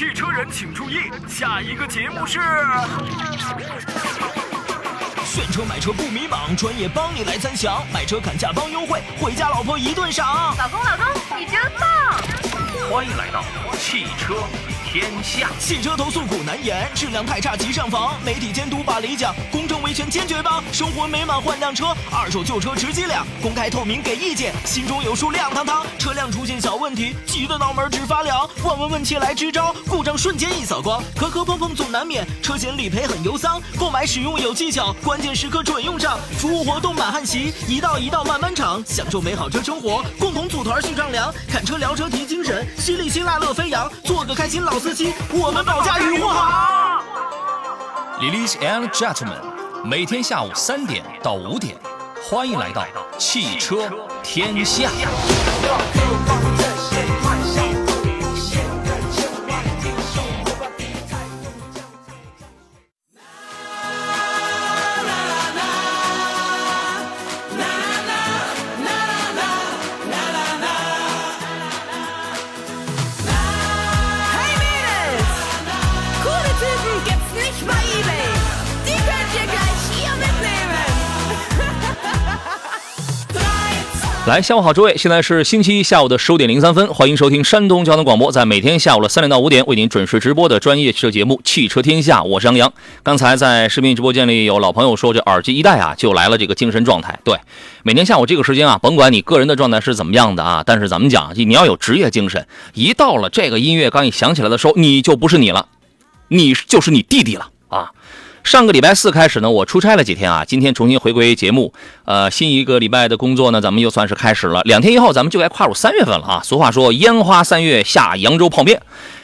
汽车人请注意，下一个节目是。选车买车不迷茫，专业帮你来参详，买车砍价帮优惠，回家老婆一顿赏。老公，老公，你真棒！欢迎来到汽车天下。汽车投诉苦难言，质量太差急上访，媒体监督把理讲，公正维权坚决帮，生活美满换辆车，二手旧车值几两，公开透明给意见，心中有数亮堂堂。车辆出现小问题，急得脑门直发凉，问问问切来支招，故障瞬间一扫光，磕磕碰碰总难免，车险理赔很忧桑，购买使用有技巧，关键时刻准用上，服务活动满汉席，一道一道慢慢尝，享受美好车生活，共同组团去丈量，看车聊车提精神，犀利辛辣乐飞扬，做个开心老司机，我们保驾护航。Ladies and gentlemen，每天下午三点到五点，欢迎来到汽车天下。来，下午好，诸位，现在是星期一下午的十五点零三分，欢迎收听山东交通广播，在每天下午的三点到五点为您准时直播的专业汽车节目《汽车天下》，我是杨洋。刚才在视频直播间里有老朋友说，这耳机一戴啊，就来了这个精神状态。对，每天下午这个时间啊，甭管你个人的状态是怎么样的啊，但是咱们讲，你要有职业精神，一到了这个音乐刚一响起来的时候，你就不是你了，你就是你弟弟了。上个礼拜四开始呢，我出差了几天啊，今天重新回归节目，呃，新一个礼拜的工作呢，咱们又算是开始了。两天以后，咱们就该跨入三月份了啊。俗话说，烟花三月下扬州泡面，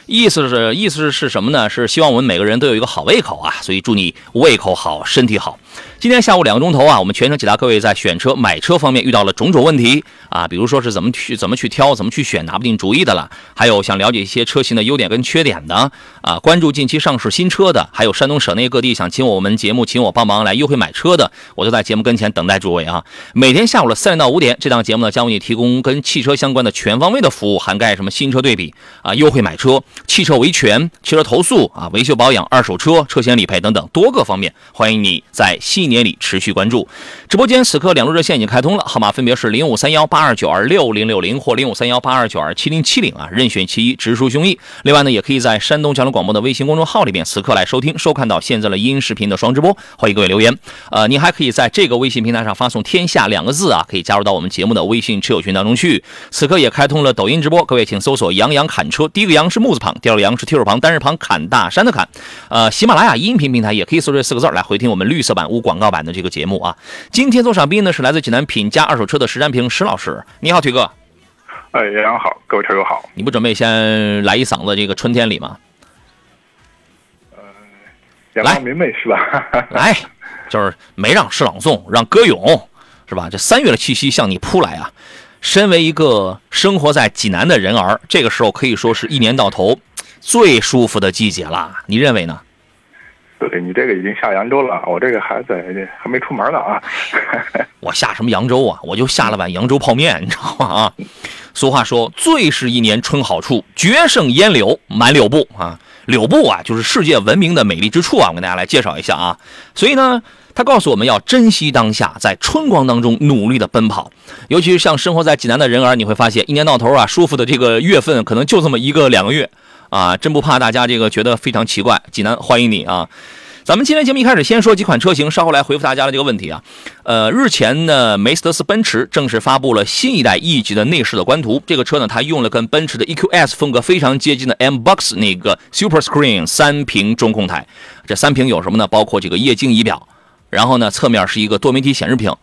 意思是意思是什么呢？是希望我们每个人都有一个好胃口啊，所以祝你胃口好，身体好。今天下午两个钟头啊，我们全程解答各位在选车、买车方面遇到了种种问题啊，比如说是怎么去怎么去挑、怎么去选，拿不定主意的了，还有想了解一些车型的优点跟缺点的啊，关注近期上市新车的，还有山东省内各地想请我们节目请我帮忙来优惠买车的，我就在节目跟前等待诸位啊。每天下午的三点到五点，这档节目呢将为你提供跟汽车相关的全方位的服务，涵盖什么新车对比啊、优惠买车、汽车维权、汽车投诉啊、维修保养、二手车、车险理赔等等多个方面，欢迎你在新年里持续关注。直播间此刻两路热线已经开通了，号码分别是零五三幺八二九二六零六零或零五三幺八二九二七零七零啊，任选其一，直抒胸臆。另外呢，也可以在山东交通广播的微信公众号里面此刻来收听收看到现在的音视频的双直播，欢迎各位留言。呃，您还可以在这个微信平台上发送“天下”两个字啊，可以加入到我们节目的微信车友群当中去。此刻也开通了抖音直播，各位请搜索“杨洋侃车”，第一个“杨”是木字旁，第二个“杨”是提手旁，单人旁，砍大山的砍。呃，喜马拉雅音频平台也可以搜这四个字儿来回听我们绿色版无广告版的这个节目啊。今天做场宾呢是来自济南品家二手车的石占平石老师，你好，腿哥，哎，杨洋好，各位车友好。你不准备先来一嗓子这个春天里吗？来阳光明媚是吧？来，就是没让诗朗诵，让歌咏，是吧？这三月的气息向你扑来啊！身为一个生活在济南的人儿，这个时候可以说是一年到头最舒服的季节了。你认为呢？对你这个已经下扬州了，我这个还在还没出门呢啊。我下什么扬州啊？我就下了碗扬州泡面，你知道吗？啊，俗话说，最是一年春好处，绝胜烟柳满柳布啊。柳布啊，就是世界闻名的美丽之处啊。我跟大家来介绍一下啊。所以呢，他告诉我们要珍惜当下，在春光当中努力的奔跑。尤其是像生活在济南的人儿，你会发现一年到头啊，舒服的这个月份可能就这么一个两个月啊，真不怕大家这个觉得非常奇怪。济南欢迎你啊！咱们今天节目一开始先说几款车型，稍后来回复大家的这个问题啊。呃，日前呢，梅斯德斯奔驰正式发布了新一代 E 级的内饰的官图。这个车呢，它用了跟奔驰的 EQS 风格非常接近的 M Box 那个 Super Screen 三屏中控台。这三屏有什么呢？包括这个液晶仪表，然后呢，侧面是一个多媒体显示屏。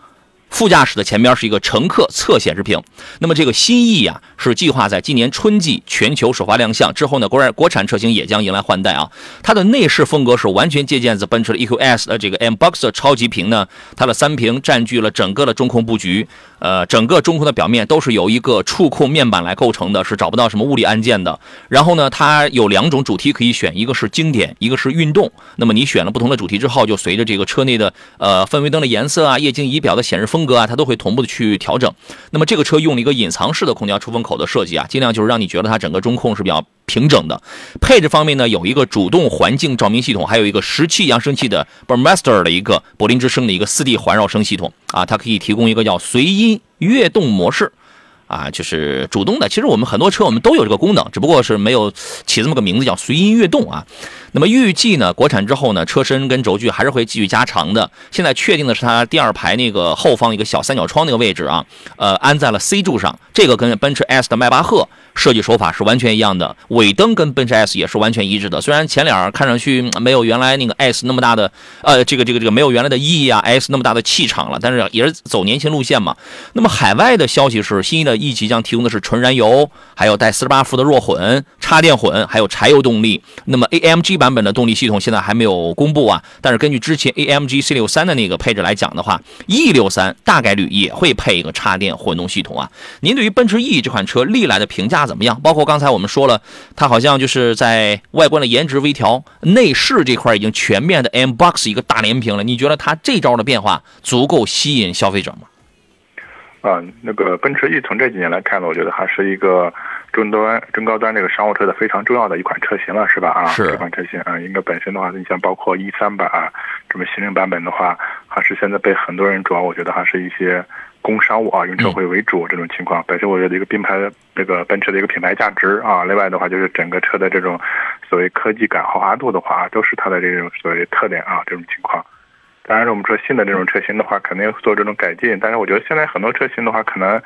副驾驶的前面是一个乘客侧显示屏。那么这个新 E 啊，是计划在今年春季全球首发亮相之后呢，国产国产车型也将迎来换代啊。它的内饰风格是完全借鉴自奔驰的 EQS 的这个 M Box 的超级屏呢，它的三屏占据了整个的中控布局。呃，整个中控的表面都是由一个触控面板来构成的，是找不到什么物理按键的。然后呢，它有两种主题可以选，一个是经典，一个是运动。那么你选了不同的主题之后，就随着这个车内的呃氛围灯的颜色啊、液晶仪表的显示风格啊，它都会同步的去调整。那么这个车用了一个隐藏式的空调出风口的设计啊，尽量就是让你觉得它整个中控是比较平整的。配置方面呢，有一个主动环境照明系统，还有一个十七扬声器的 b u r m a s t e r 的一个柏林之声的一个四 D 环绕声系统啊，它可以提供一个叫随音悦动模式。啊，就是主动的。其实我们很多车我们都有这个功能，只不过是没有起这么个名字叫随音悦动啊。那么预计呢，国产之后呢，车身跟轴距还是会继续加长的。现在确定的是它第二排那个后方一个小三角窗那个位置啊，呃，安在了 C 柱上。这个跟奔驰 S 的迈巴赫设计手法是完全一样的，尾灯跟奔驰 S 也是完全一致的。虽然前脸看上去没有原来那个 S 那么大的，呃，这个这个这个没有原来的 E 啊 S 那么大的气场了，但是也是走年轻路线嘛。那么海外的消息是，新的 E 级将提供的是纯燃油，还有带四十八伏的弱混、插电混，还有柴油动力。那么 AMG 版版本的动力系统现在还没有公布啊，但是根据之前 AMG C 六三的那个配置来讲的话，E 六三大概率也会配一个插电混动系统啊。您对于奔驰 E 这款车历来的评价怎么样？包括刚才我们说了，它好像就是在外观的颜值微调，内饰这块已经全面的 M Box 一个大连屏了。你觉得它这招的变化足够吸引消费者吗？啊，那个奔驰 E 从这几年来看呢，我觉得还是一个中端、中高端这个商务车的非常重要的一款车型了，是吧？啊，是这款车型啊，应该本身的话，你像包括一三版啊，这么新锐版本的话，还是现在被很多人主要我觉得还是一些工商务啊、用车会为主这种情况。本身我觉得一个品牌的这个奔驰的一个品牌价值啊，另外的话就是整个车的这种所谓科技感、豪华度的话，都是它的这种所谓特点啊，这种情况。当然，我们说新的这种车型的话，肯定做这种改进。但是我觉得现在很多车型的话，可能，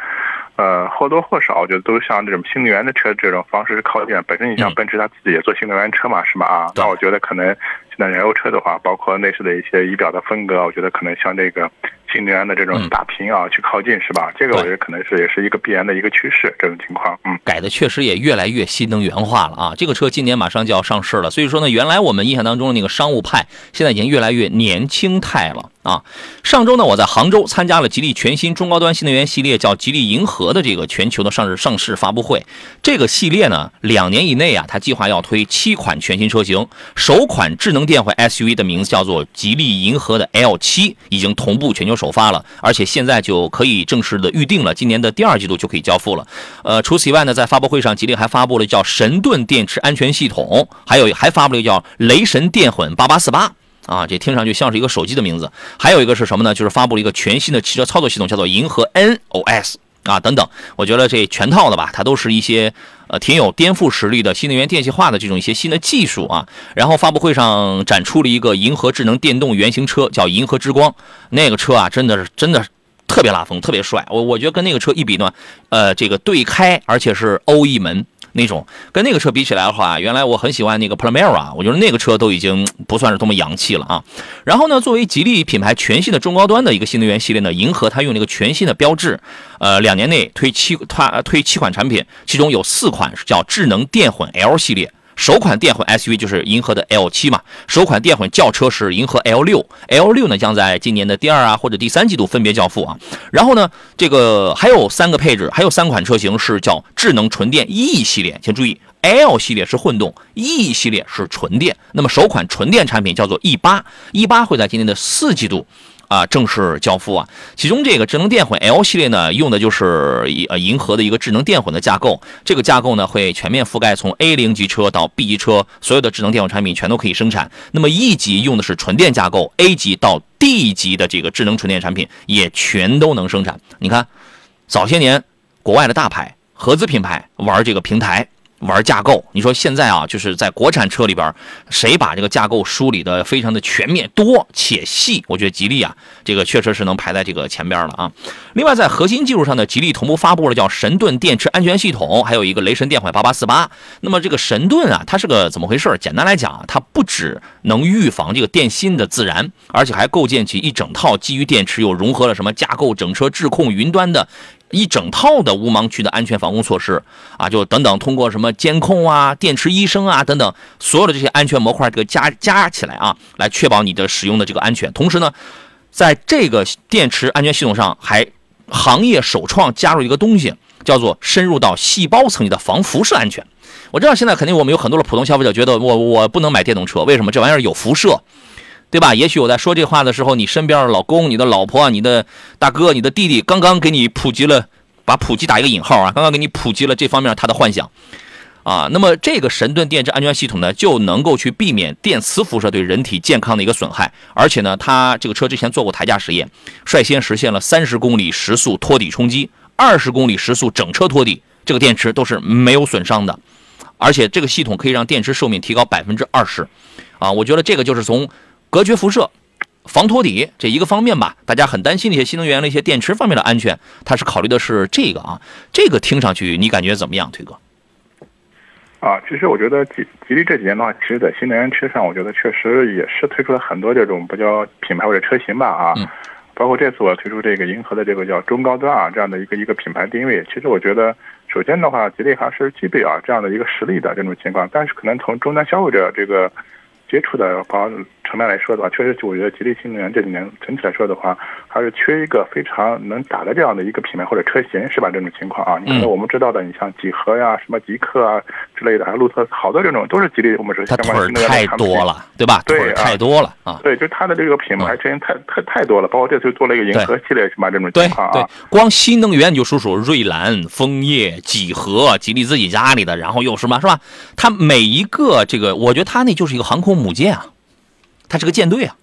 呃，或多或少，我觉得都像这种新能源的车这种方式是靠近。本身你像奔驰，它自己也做新能源车嘛，是吧？啊，那我觉得可能现在燃油车的话，包括内饰的一些仪表的风格，我觉得可能像这个新能源的这种大屏啊去靠近，是吧？这个我觉得可能是也是一个必然的一个趋势，这种情况，嗯。改的确实也越来越新能源化了啊！这个车今年马上就要上市了，所以说呢，原来我们印象当中的那个商务派，现在已经越来越年轻态了啊！上周呢，我在杭州参加了吉利全新中高端新能源系列叫吉利银河的这个全球的上市上市发布会。这个系列呢，两年以内啊，它计划要推七款全新车型，首款智能电混 SUV 的名字叫做吉利银河的 L7，已经同步全球首发了，而且现在就可以正式的预定了，今年的第二季度就可以交付了。呃，除此以外呢，在发布会上，吉利还发布了叫神盾电池安全系统，还有还发布了叫雷神电混八八四八啊，这听上去像是一个手机的名字。还有一个是什么呢？就是发布了一个全新的汽车操作系统，叫做银河 NOS 啊等等。我觉得这全套的吧，它都是一些呃挺有颠覆实力的新能源电气化的这种一些新的技术啊。然后发布会上展出了一个银河智能电动原型车，叫银河之光，那个车啊，真的是真的。特别拉风，特别帅，我我觉得跟那个车一比呢，呃，这个对开，而且是欧翼门那种，跟那个车比起来的话，原来我很喜欢那个 Primera，我觉得那个车都已经不算是多么洋气了啊。然后呢，作为吉利品牌全新的中高端的一个新能源系列呢，银河它用了一个全新的标志，呃，两年内推七它推七款产品，其中有四款是叫智能电混 L 系列。首款电混 SUV 就是银河的 L7 嘛，首款电混轿车是银河 L6，L6 呢将在今年的第二啊或者第三季度分别交付啊。然后呢，这个还有三个配置，还有三款车型是叫智能纯电 E 系列，请注意，L 系列是混动，E 系列是纯电。那么首款纯电产品叫做 E8，E8 会在今年的四季度。啊，正式交付啊！其中这个智能电混 L 系列呢，用的就是银呃银河的一个智能电混的架构。这个架构呢，会全面覆盖从 A 零级车到 B 级车，所有的智能电混产品全都可以生产。那么 E 级用的是纯电架构，A 级到 D 级的这个智能纯电产品也全都能生产。你看，早些年国外的大牌合资品牌玩这个平台。玩架构，你说现在啊，就是在国产车里边，谁把这个架构梳理的非常的全面、多且细？我觉得吉利啊，这个确实是能排在这个前边了啊。另外，在核心技术上呢，吉利同步发布了叫神盾电池安全系统，还有一个雷神电混八八四八。那么这个神盾啊，它是个怎么回事？简单来讲，它不只能预防这个电芯的自燃，而且还构建起一整套基于电池又融合了什么架构、整车智控、云端的。一整套的无盲区的安全防护措施啊，就等等，通过什么监控啊、电池医生啊等等，所有的这些安全模块这个加加起来啊，来确保你的使用的这个安全。同时呢，在这个电池安全系统上，还行业首创加入一个东西，叫做深入到细胞层级的防辐射安全。我知道现在肯定我们有很多的普通消费者觉得我我不能买电动车，为什么？这玩意儿有辐射。对吧？也许我在说这话的时候，你身边的老公、你的老婆、你的大哥、你的弟弟，刚刚给你普及了，把普及打一个引号啊，刚刚给你普及了这方面他的幻想，啊。那么这个神盾电池安全系统呢，就能够去避免电磁辐射对人体健康的一个损害。而且呢，它这个车之前做过台架实验，率先实现了三十公里时速托底冲击，二十公里时速整车托底，这个电池都是没有损伤的。而且这个系统可以让电池寿命提高百分之二十，啊，我觉得这个就是从隔绝辐射、防托底这一个方面吧。大家很担心的一些新能源的一些电池方面的安全，它是考虑的是这个啊。这个听上去你感觉怎么样，推哥？啊，其实我觉得吉吉利这几年的话，其实在新能源车上，我觉得确实也是推出了很多这种比较品牌或者车型吧啊。嗯包括这次我推出这个银河的这个叫中高端啊这样的一个一个品牌定位，其实我觉得首先的话，吉利还是具备啊这样的一个实力的这种情况，但是可能从终端消费者这个接触的方层面来说的话，确实我觉得吉利新能源这几年整体来说的话，还是缺一个非常能打的这样的一个品牌或者车型，是吧？这种情况啊，你可能我们知道的，你像几何呀、什么极客啊之类的，还有路特斯，好多这种都是吉利我们说相关新能源的太多了，对吧？对太啊多了啊。对，就是它的这个品牌车型太太太多了，包括这次做了一个银河系列是吧？这种情况啊，，对光新能源你就数数瑞兰、枫叶、几何、吉利自己家里的，然后又什么是吧？它每一个这个，我觉得它那就是一个航空母舰啊，它是个舰队啊。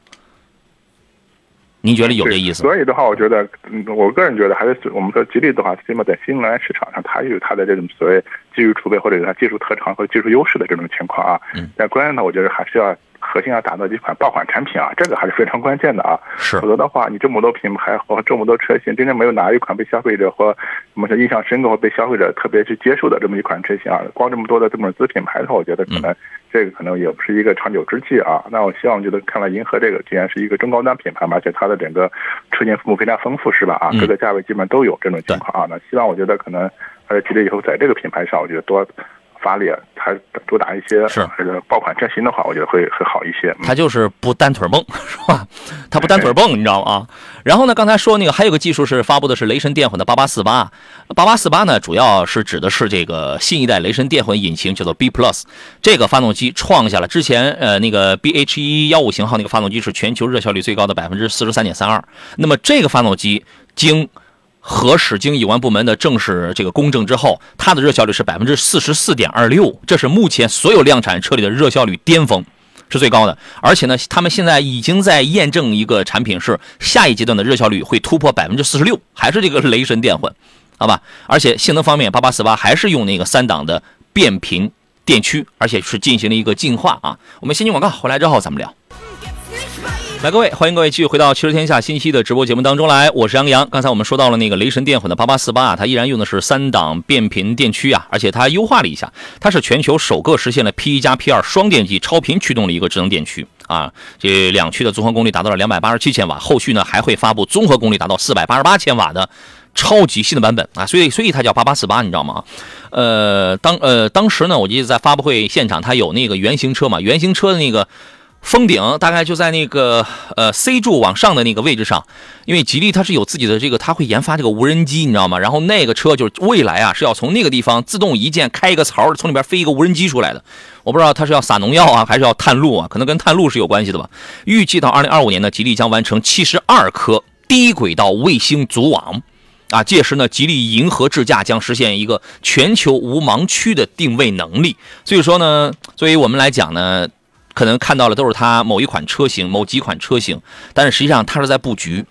您觉得有这意思吗？所以的话，我觉得，嗯，我个人觉得还是我们说吉利的话，起码在新能源市场上，它有它的这种所谓技术储备或者是它技术特长和技术优势的这种情况啊。嗯。但关键呢，我觉得还是要核心要打造一款爆款产品啊，这个还是非常关键的啊。是否则的话，你这么多品牌和这么多车型，真正没有哪一款被消费者或我们说印象深刻或被消费者特别去接受的这么一款车型啊，光这么多的这么子品牌的话，我觉得可能这个可能也不是一个长久之计啊。那我希望觉得看来银河这个既然是一个中高端品牌嘛，而且它的整个车型分布非常丰富，是吧？啊，嗯各个价位基本上都有这种情况啊。那希望我觉得可能呃，吉利以后在这个品牌上，我觉得多发力，还多打一些是。这个爆款车型的话，我觉得会会好一些。嗯。它就是不单腿蹦，是吧？它不单腿蹦，你知道吗？啊，然后呢，刚才说那个还有个技术是发布的是雷神电混的八八四八，八八四八呢，主要是指的是这个新一代雷神电混引擎，叫做 B Plus，这个发动机创下了之前呃那个 BH 一幺五型号那个发动机是全球热效率最高的百分之四十三点三二，那么这个发动机经核使经有关部门的正式这个公证之后，它的热效率是百分之四十四点二六，这是目前所有量产车里的热效率巅峰。是最高的，而且呢，他们现在已经在验证一个产品，是下一阶段的热效率会突破百分之四十六，还是这个雷神电混，好吧？而且性能方面，八八四八还是用那个三档的变频电驱，而且是进行了一个进化啊。我们先进广告，回来之后咱们聊。来，各位，欢迎各位继续回到《汽车天下》新一期的直播节目当中来，我是杨洋。刚才我们说到了那个雷神电混的八八四八啊，它依然用的是三档变频电驱啊，而且它优化了一下，它是全球首个实现了 P 一加 P 二双电机超频驱动的一个智能电驱啊，这两驱的综合功率达到了两百八十七千瓦，后续呢还会发布综合功率达到四百八十八千瓦的。超级新的版本啊，所以所以它叫八八四八，你知道吗？呃，当呃当时呢，我记得在发布会现场，它有那个原型车嘛，原型车的那个封顶大概就在那个呃 C 柱往上的那个位置上，因为吉利它是有自己的这个，它会研发这个无人机，你知道吗？然后那个车就是未来啊是要从那个地方自动一键开一个槽，从里边飞一个无人机出来的。我不知道它是要撒农药啊，还是要探路啊？可能跟探路是有关系的吧。预计到二零二五年呢，吉利将完成七十二颗低轨道卫星组网。啊，届时呢，吉利银河智驾将实现一个全球无盲区的定位能力。所以说呢，作为我们来讲呢，可能看到的都是它某一款车型、某几款车型，但是实际上它是在布局。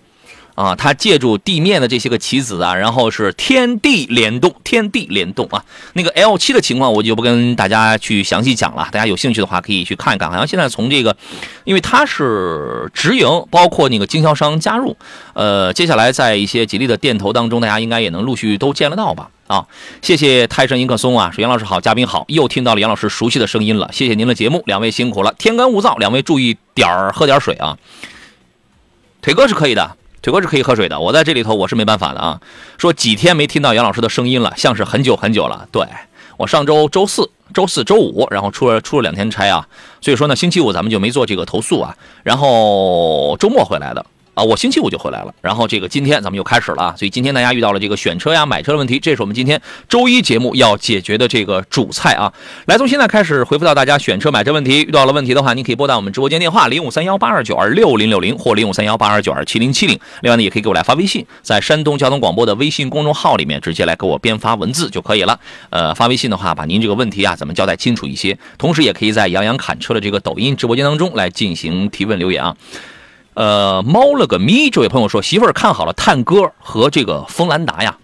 啊，它借助地面的这些个棋子啊，然后是天地联动，天地联动啊。那个 L 7的情况我就不跟大家去详细讲了，大家有兴趣的话可以去看一看。好像现在从这个，因为它是直营，包括那个经销商加入，呃，接下来在一些吉利的店头当中，大家应该也能陆续都见得到吧。啊，谢谢泰山迎客松啊，说杨老师好，嘉宾好，又听到了杨老师熟悉的声音了，谢谢您的节目，两位辛苦了，天干物燥，两位注意点儿，喝点水啊。腿哥是可以的，腿哥是可以喝水的，我在这里头我是没办法的啊。说几天没听到杨老师的声音了，像是很久很久了。对我上周周四、周四周五，然后出了出了两天差啊，所以说呢，星期五咱们就没做这个投诉啊，然后周末回来的啊，我星期五就回来了，然后这个今天咱们又开始了啊，所以今天大家遇到了这个选车呀、买车的问题，这是我们今天周一节目要解决的这个主菜啊。来，从现在开始回复到大家选车、买车问题，遇到了问题的话，您可以拨打我们直播间电话零五三幺八二九二六零六零或零五三幺八二九二七零七零。另外呢，也可以给我来发微信，在山东交通广播的微信公众号里面直接来给我编发文字就可以了。呃，发微信的话，把您这个问题啊，咱们交代清楚一些。同时，也可以在杨洋侃车的这个抖音直播间当中来进行提问留言啊。呃，猫了个咪，这位朋友说，媳妇儿看好了探歌和这个锋兰达呀，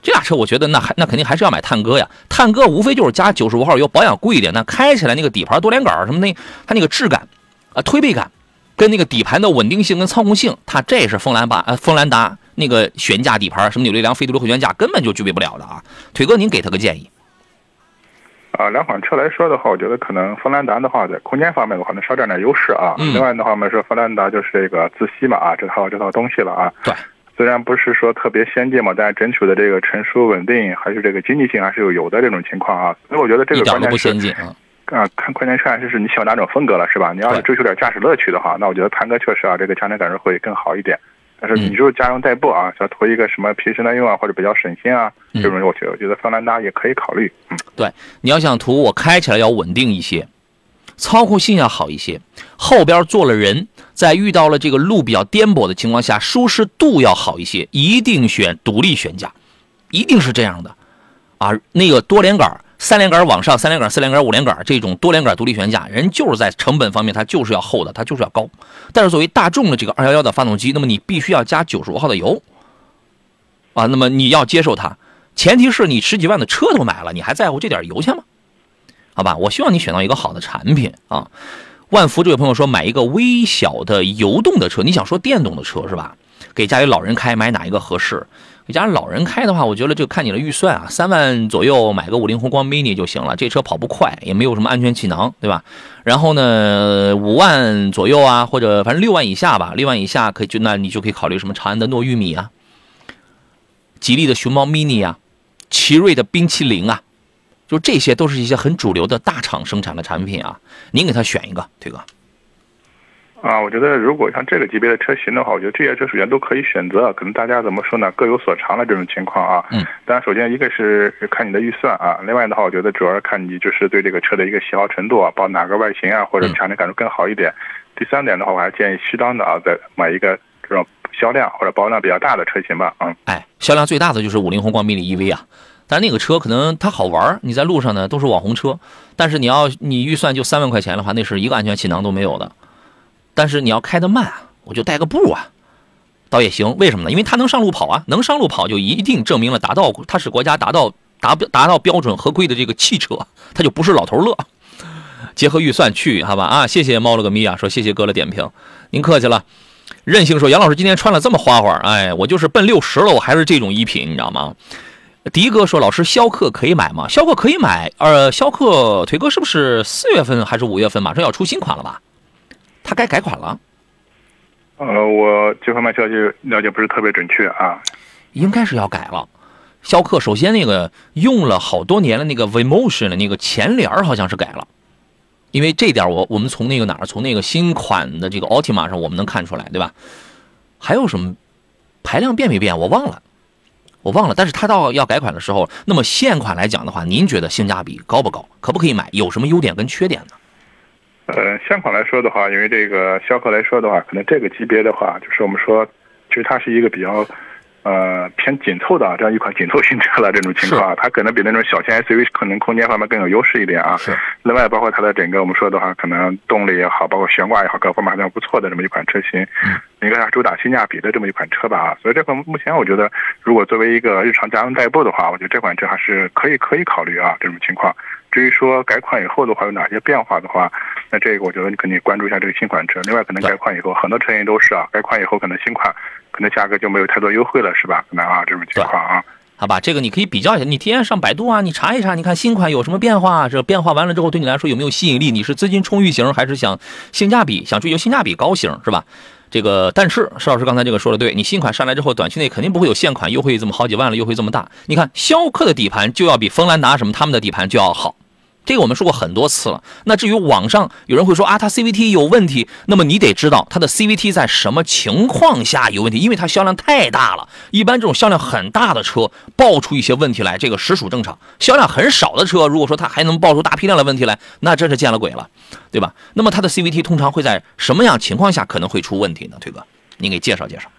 这俩车我觉得那还那肯定还是要买探歌呀。探歌无非就是加九十五号油，保养贵一点，那开起来那个底盘多连杆什么那，它那个质感啊，推背感，跟那个底盘的稳定性跟操控性，它这是锋兰达呃锋兰达那个悬架底盘，什么扭力梁、非独立后悬架根本就具备不了的啊。腿哥，您给他个建议。啊，两款车来说的话，我觉得可能锋兰达的话，在空间方面的话，能稍占点优势啊。嗯另外的话，我们说锋兰达就是这个自吸嘛啊，这套这套东西了啊。对。虽然不是说特别先进嘛，但是整体的这个成熟稳定，还是这个经济性还是有有的这种情况啊。所以我觉得这个关键是先进啊。啊，看关键是还是是你喜欢哪种风格了，是吧？你要是追求点驾驶乐趣的话，那我觉得探歌确实啊，这个驾乘感受会更好一点。但是嗯你就是家用代步啊，想图一个什么平时耐用啊，或者比较省心啊，嗯这种我觉得我觉得桑兰达也可以考虑。嗯，对，你要想图我开起来要稳定一些，操控性要好一些，后边坐了人，在遇到了这个路比较颠簸的情况下，舒适度要好一些，一定选独立悬架，一定是这样的啊。那个多连杆、三连杆往上，三连杆、四连杆、五连杆这种多连杆独立悬架，人就是在成本方面它就是要厚的，它就是要高。但是作为大众的这个二幺幺的发动机，那么你必须要加九十五号的油啊，那么你要接受它。前提是你十几万的车都买了，你还在乎这点油钱吗？好吧，我希望你选到一个好的产品啊。万福这位朋友说，买一个微小的油动的车，你想说电动的车是吧？给家里老人开，买哪一个合适？你家老人开的话，我觉得就看你的预算啊，三万左右买个五菱宏光 mini 就行了。这车跑不快，也没有什么安全气囊，对吧？然后呢，五万左右啊，或者反正六万以下吧，六万以下可以就那你就可以考虑什么长安的糯玉米啊，吉利的熊猫 mini 啊，奇瑞的冰淇淋啊，就这些都是一些很主流的大厂生产的产品啊。您给他选一个，腿哥。啊，我觉得如果像这个级别的车型的话，我觉得这些车首先都可以选择，可能大家怎么说呢，各有所长的这种情况啊。嗯。当然，首先一个是看你的预算啊，另外的话，我觉得主要是看你就是对这个车的一个喜好程度啊，包括哪个外形啊，或者驾乘感受更好一点。第三点的话，我还建议适当的啊，再买一个这种销量或者保有量比较大的车型吧。嗯。哎，销量最大的就是五菱宏光 mini EV 啊，但是那个车可能它好玩儿，你在路上呢都是网红车，但是你要你预算就三万块钱的话，那是一个安全气囊都没有的。但是你要开得慢啊，我就带个步啊，倒也行。为什么呢？因为它能上路跑啊，能上路跑就一定证明了达到它是国家达到达标达到标准合规的这个汽车，它就不是老头乐。结合预算去，好吧啊！谢谢猫了个咪啊，说谢谢哥的点评，您客气了。任性说杨老师今天穿了这么花花，哎，我就是奔六十了，我还是这种衣品，你知道吗？迪哥说老师逍客可以买吗？逍客可以买，呃，逍客腿哥是不是四月份还是五月份马上要出新款了吧？他该改款了，呃，我这方面消息了解不是特别准确啊。应该是要改了。逍客首先那个用了好多年的那个 Vmotion 的那个前脸儿好像是改了，因为这点我我们从那个哪儿从那个新款的这个 Altima 上我们能看出来，对吧？还有什么排量变没变？我忘了，我忘了。但是它到要改款的时候，那么现款来讲的话，您觉得性价比高不高？可不可以买？有什么优点跟缺点呢？呃，现款来说的话，因为这个逍客来说的话，可能这个级别的话，就是我们说，其实它是一个比较，呃，偏紧凑的啊这样一款紧凑型车了。这种情况啊，它可能比那种小型 SUV 可能空间方面更有优势一点啊。是。另外，包括它的整个我们说的话，可能动力也好，包括悬挂也好，各方面还算不错的这么一款车型。嗯。应该是主打性价比的这么一款车吧啊。所以这款目前我觉得，如果作为一个日常家用代步的话，我觉得这款车还是可以可以考虑啊这种情况。至于说改款以后的话有哪些变化的话，那这个我觉得你肯定关注一下这个新款车。另外，可能改款以后，很多车型都是啊，改款以后可能新款可能价格就没有太多优惠了，是吧？可能啊这种情况啊。好吧，这个你可以比较一下，你提前上百度啊，你查一查，你看新款有什么变化，这变化完了之后对你来说有没有吸引力？你是资金充裕型，还是想性价比，想追求性价比高型，是吧？这个，但是施老师刚才这个说的对，你新款上来之后，短期内肯定不会有现款优惠这么好几万了，优惠这么大。你看逍客的底盘就要比锋兰达什么他们的底盘就要好，这个我们说过很多次了。那至于网上有人会说啊，它 CVT 有问题，那么你得知道它的 CVT 在什么情况下有问题，因为它销量太大了。一般这种销量很大的车爆出一些问题来，这个实属正常。销量很少的车，如果说它还能爆出大批量的问题来，那真是见了鬼了，对吧？那么它的 CVT 通常会在什么样情况下可能会出问题呢？推哥，您给介绍介绍。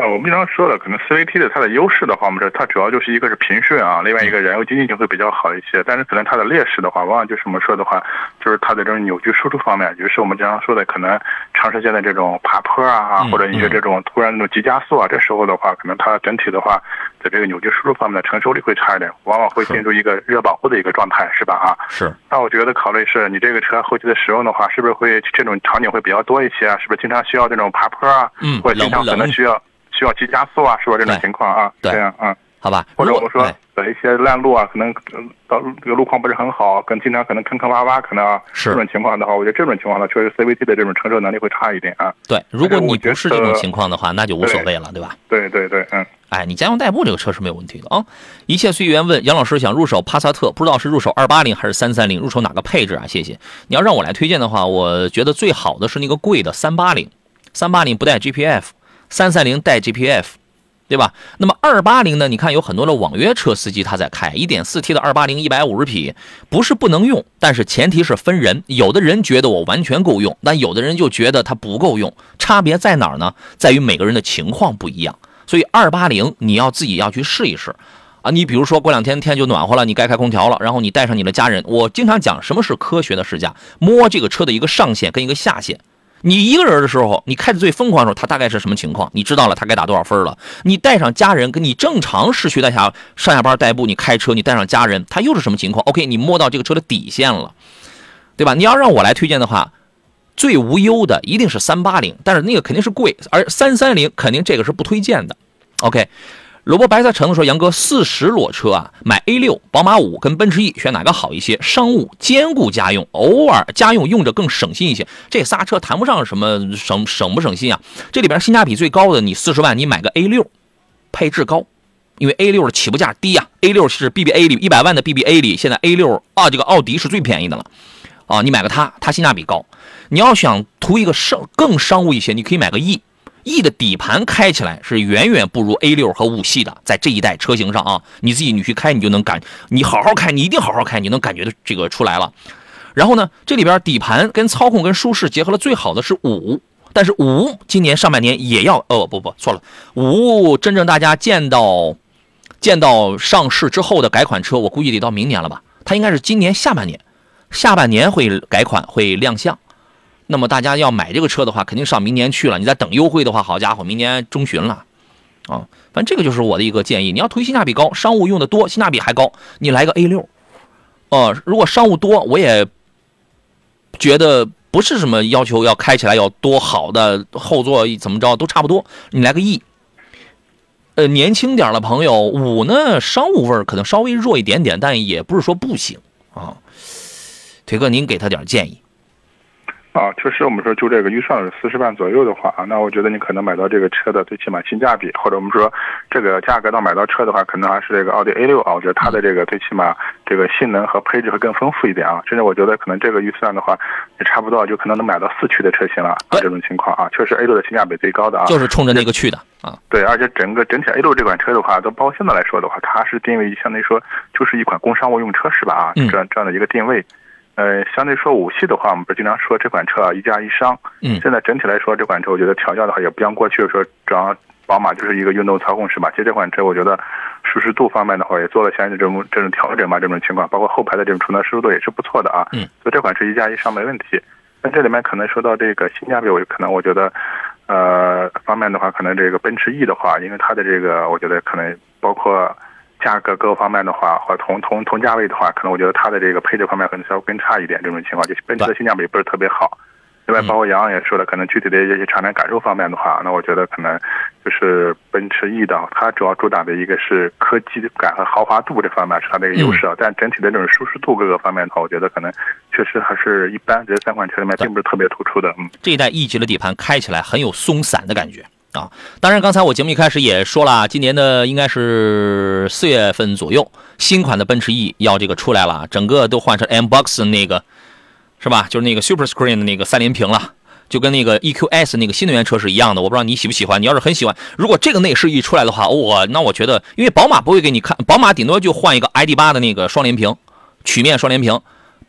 呃，我们经常说的，可能 CVT 的它的优势的话，我们说它主要就是一个是平顺啊，另外一个燃油经济性会比较好一些。但是可能它的劣势的话，往往就是我们说的话，就是它的这种扭矩输出方面，就是我们经常说的，可能长时间的这种爬坡啊，或者一些这种突然那种急加速啊，这时候的话，可能它整体的话，在这个扭矩输出方面的承受力会差一点，往往会进入一个热保护的一个状态，是吧？啊，是。那我觉得考虑是你这个车后期的使用的话，是不是会这种场景会比较多一些啊？是不是经常需要这种爬坡啊？嗯，或者经常可能需要。需要急加速啊，是吧？这种情况啊，对这样啊，好吧。或者我们说在一些烂路啊，可能到这个路况不是很好，跟经常可能坑坑洼洼，可能是这种情况的话，我觉得这种情况呢，确实 CVT 的这种承受能力会差一点啊。对，如果你不是这种情况的话，那就无所谓了，对吧？对对对，嗯。哎，你家用代步这个车是没有问题的啊。一切随缘问杨老师想入手帕萨特，不知道是入手二八零还是三三零，入手哪个配置啊？谢谢。你要让我来推荐的话，我觉得最好的是那个贵的三八零，三八零不带 GPF，三三零带 GPF。对吧？那么二八零呢？你看有很多的网约车司机他在开一点四 T 的二八零，一百五十匹，不是不能用，但是前提是分人。有的人觉得我完全够用，但有的人就觉得它不够用。差别在哪儿呢？在于每个人的情况不一样。所以二八零你要自己要去试一试啊。你比如说过两天天就暖和了，你该开空调了，然后你带上你的家人。我经常讲什么是科学的试驾，摸这个车的一个上限跟一个下限。你一个人的时候，你开的最疯狂的时候，它大概是什么情况？你知道了，它该打多少分了？你带上家人，跟你正常市区带下上下班代步，你开车，你带上家人，它又是什么情况？OK，你摸到这个车的底线了，对吧？你要让我来推荐的话，最无忧的一定是三八零，但是那个肯定是贵，而三三零肯定这个是不推荐的。OK。萝卜白菜橙子说：“杨哥，四十裸车啊，买 A 六、宝马五跟奔驰 E 选哪个好一些？商务兼顾家用，偶尔家用用着更省心一些。这仨车谈不上什么省省不省心啊。这里边性价比最高的，你四十万你买个 A 六，配置高，因为 A 六的起步价低呀。A 六是 BBA 里一百万的 BBA 里，现在 A 六啊，这个奥迪是最便宜的了啊。你买个它，它性价比高。你要想图一个商更商务一些，你可以买个 E。” E 的底盘开起来是远远不如 A 六和五系的，在这一代车型上啊，你自己你去开你就能感，你好好开，你一定好好开，你能感觉的这个出来了。然后呢，这里边底盘跟操控跟舒适结合的最好的是五，但是五今年上半年也要，哦不不错了，五真正大家见到见到上市之后的改款车，我估计得到明年了吧？它应该是今年下半年，下半年会改款会亮相。那么大家要买这个车的话，肯定上明年去了。你再等优惠的话，好家伙，明年中旬了，啊，反正这个就是我的一个建议。你要图性价比高，商务用的多，性价比还高，你来个 A 六，哦，如果商务多，我也觉得不是什么要求要开起来要多好的后座怎么着都差不多，你来个 E，呃，年轻点的朋友五呢，商务味儿可能稍微弱一点点，但也不是说不行啊。腿哥，您给他点建议。啊，确实，我们说就这个预算四十万左右的话啊，那我觉得你可能买到这个车的最起码性价比，或者我们说这个价格到买到车的话，可能还是这个奥迪 A 六啊，我觉得它的这个最起码这个性能和配置会更丰富一点啊。甚至我觉得可能这个预算的话，也差不多就可能能买到四驱的车型了。啊，这种情况啊，确实 A 六的性价比最高的啊，就是冲着那个去的啊。对，而且整个整体 A 六这款车的话，都包括现在来说的话，它是定位相当于说就是一款工商务用车是吧？啊，这样这样的一个定位。呃，相对说五系的话，我们不是经常说这款车啊一加一商。嗯。现在整体来说，这款车我觉得调教的话，也不像过去说主要宝马就是一个运动操控是吧？其实这款车我觉得舒适度方面的话，也做了相应的这种这种调整吧，这种情况，包括后排的这种充电舒适度也是不错的啊。嗯。所以这款车一加一商没问题。那这里面可能说到这个性价比，我可能我觉得，呃，方面的话，可能这个奔驰 E 的话，因为它的这个我觉得可能包括。价格各个方面的话，或同同同价位的话，可能我觉得它的这个配置方面可能稍微更差一点。这种情况，就奔驰的性价比不是特别好。另外，包括杨洋也说了，可能具体的一些产品感受方面的话，那我觉得可能就是奔驰 E 的，它主要主打的一个是科技感和豪华度这方面是它的一个优势啊。但整体的这种舒适度各个方面的话，我觉得可能确实还是一般。这三款车里面并不是特别突出的。嗯，这一代 E 级的底盘开起来很有松散的感觉。啊。当然，刚才我节目一开始也说了，今年的应该是四月份左右，新款的奔驰 E 要这个出来了，整个都换成 M Box 那个，是吧？就是那个 Super Screen 的那个三连屏了。就跟那个 EQS 那个新能源车是一样的，我不知道你喜不喜欢。你要是很喜欢，如果这个内饰一出来的话，我那我觉得，因为宝马不会给你看，宝马顶多就换一个 ID.8 的那个双联屏，曲面双联屏。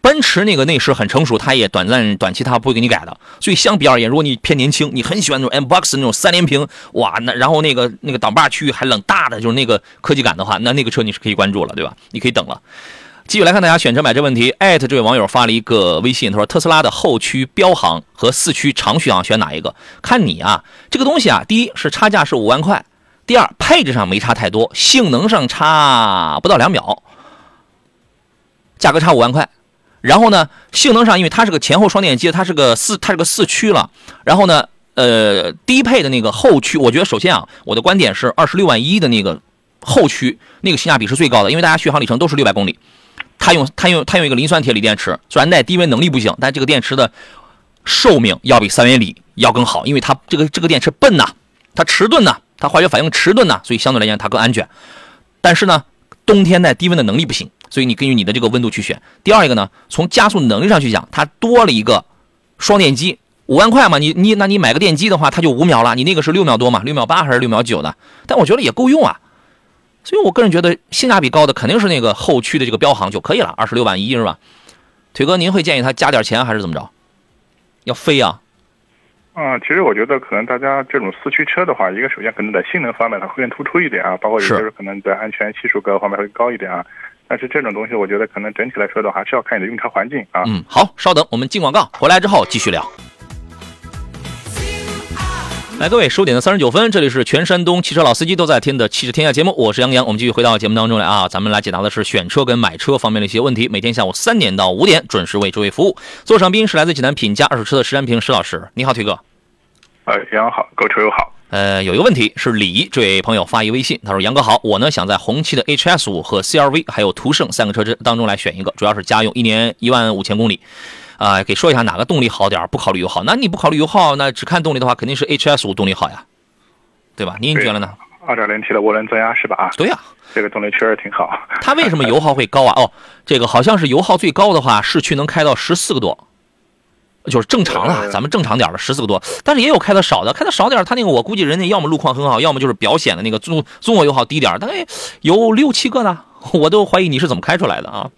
奔驰那个内饰很成熟，它也短暂短期它不会给你改的。所以相比而言，如果你偏年轻，你很喜欢那种 M Box 那种三连屏，哇，那然后那个那个挡把区域还冷大的，就是那个科技感的话，那那个车你是可以关注了，对吧？你可以等了。继续来看大家选车买车问题，艾特这位网友发了一个微信，他说特斯拉的后驱标行和四驱长续航选哪一个？看你啊，这个东西啊，第一是差价是五万块，第二配置上没差太多，性能上差不到两秒，价格差五万块。然后呢，性能上因为它是个前后双电机，它是个四它是个四驱了。然后呢，呃，低配的那个后驱，我觉得首先啊，我的观点是二十六万一的那个后驱那个性价比是最高的，因为大家续航里程都是六百公里。它用它用它用一个磷酸铁锂电池，虽然耐低温能力不行，但这个电池的寿命要比三元锂要更好，因为它这个这个电池笨呐，它迟钝呐，它化学反应迟钝呐，所以相对来讲它更安全。但是呢，冬天耐低温的能力不行，所以你根据你的这个温度去选。第二一个呢，从加速能力上去讲，它多了一个双电机，五万块嘛，你你那你买个电机的话，它就五秒了，你那个是六秒多嘛，六秒八还是六秒九的？但我觉得也够用啊。所以，我个人觉得性价比高的肯定是那个后驱的这个标行就可以了，二十六万一是吧？腿哥，您会建议他加点钱还是怎么着？要飞啊？啊，其实我觉得可能大家这种四驱车的话，一个首先可能在性能方面它会更突出一点啊，包括有些可能在安全系数各个方面会高一点啊。但是这种东西，我觉得可能整体来说的话，还是要看你的用车环境啊。嗯，好，稍等，我们进广告，回来之后继续聊。来，各位，十五点的三十九分，这里是全山东汽车老司机都在听的《汽车天下》节目，我是杨洋。我们继续回到节目当中来啊，咱们来解答的是选车跟买车方面的一些问题。每天下午三点到五点准时为诸位服务。座上宾是来自济南品家二手车的石占平石老师，你好，腿哥。哎，杨洋好，各位车友好。呃，有一个问题是李这位朋友发一微信，他说：“杨哥好，我呢想在红旗的 HS 五和 CRV 还有途胜三个车之当中来选一个，主要是家用，一年一万五千公里。”啊，给说一下哪个动力好点不考虑油耗。那你不考虑油耗，那只看动力的话，肯定是 HS 五动力好呀，对吧？您觉得呢？二点零 T 的涡轮增压是吧？啊，对呀，这个动力确实挺好。它为什么油耗会高啊？哦，这个好像是油耗最高的话，市区能开到十四个多，就是正常了，咱们正常点的十四个多。但是也有开的少的，开的少点，他那个我估计人家要么路况很好，要么就是表显的那个综综合油耗低点，大概有六七个呢，我都怀疑你是怎么开出来的啊？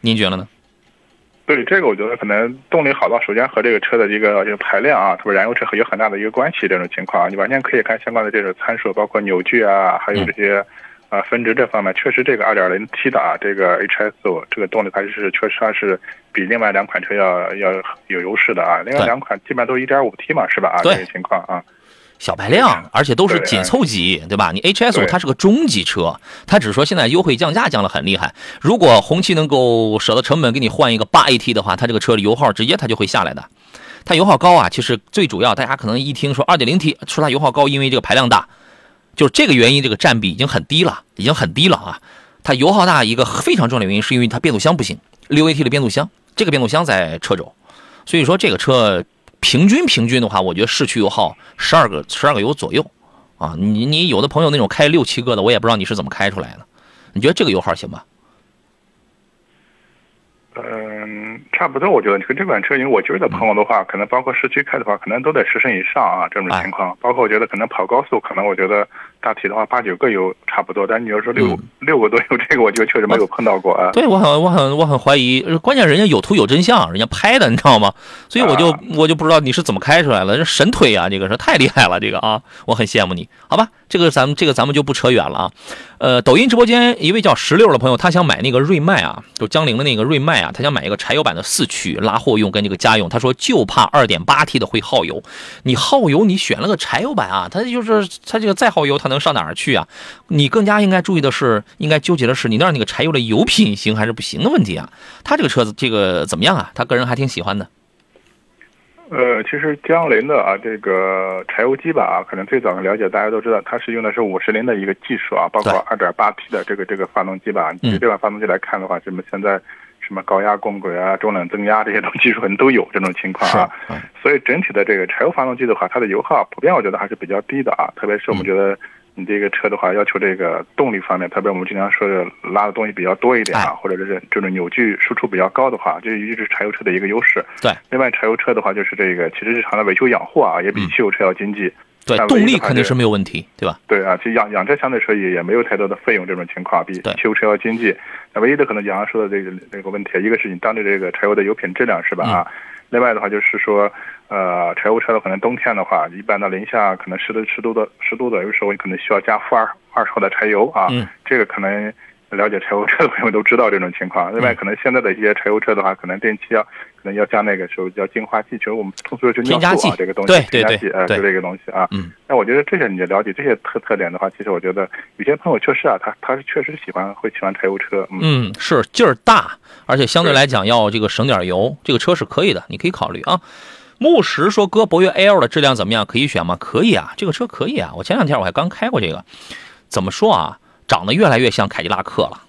您觉得呢？对这个，我觉得可能动力好到首先和这个车的一个这个排量啊，特别燃油车有很大的一个关系。这种情况，你完全可以看相关的这种参数，包括扭矩啊，还有这些啊分值这方面，确实这个 2.0T 的啊这个 HS5 这个动力还是确实还是比另外两款车要要有优势的啊。另外两款基本上都是 1.5T 嘛，是吧？啊，这个情况啊。小排量，而且都是紧凑级，对吧？你 HS 五它是个中级车，它只是说现在优惠降价降的很厉害。如果红旗能够舍得成本给你换一个八 AT 的话，它这个车的油耗直接它就会下来的。它油耗高啊，其实最主要大家可能一听说二点零 T，说它油耗高，因为这个排量大，就是这个原因，这个占比已经很低了，已经很低了啊。它油耗大一个非常重要的原因是因为它变速箱不行，六 AT 的变速箱，这个变速箱在车轴，所以说这个车。平均平均的话，我觉得市区油耗十二个十二个油左右，啊，你你有的朋友那种开六七个的，我也不知道你是怎么开出来的，你觉得这个油耗行吗？嗯，差不多，我觉得你说这款车，因为我觉得朋友的话，可能包括市区开的话，可能都得十升以上啊，这种情况，包括我觉得可能跑高速，可能我觉得。大体的话，八九个油差不多，但你要说六六个多油，这个我就确实没有碰到过啊。对我很我很我很怀疑，关键人家有图有真相，人家拍的，你知道吗？所以我就我就不知道你是怎么开出来了，这神推啊，这个是太厉害了，这个啊，我很羡慕你，好吧？这个咱们这个咱们就不扯远了啊。呃，抖音直播间一位叫石榴的朋友，他想买那个瑞迈啊，就江铃的那个瑞迈啊，他想买一个柴油版的四驱拉货用跟这个家用，他说就怕二点八 T 的会耗油。你耗油，你选了个柴油版啊，他就是他这个再耗油，他能上哪儿去啊？你更加应该注意的是，应该纠结的是你那儿那个柴油的油品行还是不行的问题啊。他这个车子这个怎么样啊？他个人还挺喜欢的。呃，其实江铃的啊，这个柴油机吧啊，可能最早的了解大家都知道，它是用的是五十铃的一个技术啊，包括二点八 T 的这个这个发动机吧。你这款发动机来看的话，这么现在什么高压共轨啊、中冷增压这些东西技术可能都有这种情况啊。嗯所以整体的这个柴油发动机的话，它的油耗普遍我觉得还是比较低的啊。特别是我们觉得你这个车的话，要求这个动力方面，特别我们经常说的拉的东西比较多一点啊，哎或者是这种扭矩输出比较高的话，这一直是柴油车的一个优势。对，另外柴油车的话，就是这个其实日常的维修养护啊，也比汽油车要经济。对动力肯定是没有问题，对吧？对啊，其实养养车相对说也也没有太多的费用，这种情况比对汽油车要经济。那唯一的可能杨洋说的这个这个问题，一个是你当地这个柴油的油品质量是吧？啊，另外的话就是说，呃，柴油车的可能冬天的话，一般到零下可能十度十度的十度的，有时候你可能需要加负二二十号的柴油啊。嗯，这个可能了解柴油车的朋友都知道这种情况。另外，嗯可能现在的一些柴油车的话，可能电器要可能要加那个时候叫净化器，就是我们通俗说就尿添加剂素啊这个东西，对对对添加剂，呃，就这个东西啊。嗯。那我觉得这些你了解这些特特点的话，其实我觉得有些朋友确实啊，他他是确实喜欢会喜欢柴油车，嗯，嗯，是劲儿大，而且相对来讲要这个省点油，这个车是可以的，你可以考虑啊。牧石说：“哥，博越 L 的质量怎么样？可以选吗？可以啊，这个车可以啊。我前两天我还刚开过这个，怎么说啊？长得越来越像凯迪拉克了。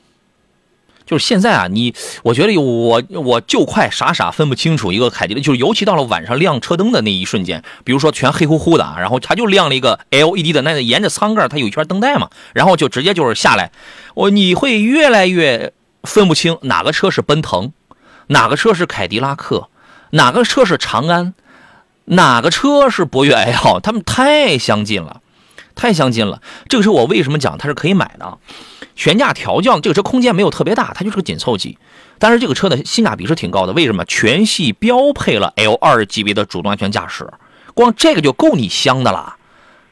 就是现在啊，你我觉得我我就快傻傻分不清楚一个凯迪拉，就是尤其到了晚上亮车灯的那一瞬间，比如说全黑乎乎的啊，然后它就亮了一个 LED 的，那沿着舱盖它有一圈灯带嘛，然后就直接就是下来，我你会越来越分不清哪个车是奔腾，哪个车是凯迪拉克，哪个车是长安，哪个车是博越 L，它们太相近了，太相近了。这个车我为什么讲它是可以买的？悬架调教，这个车空间没有特别大，它就是个紧凑级。但是这个车的性价比是挺高的，为什么？全系标配了 L 二级别的主动安全驾驶，光这个就够你香的了。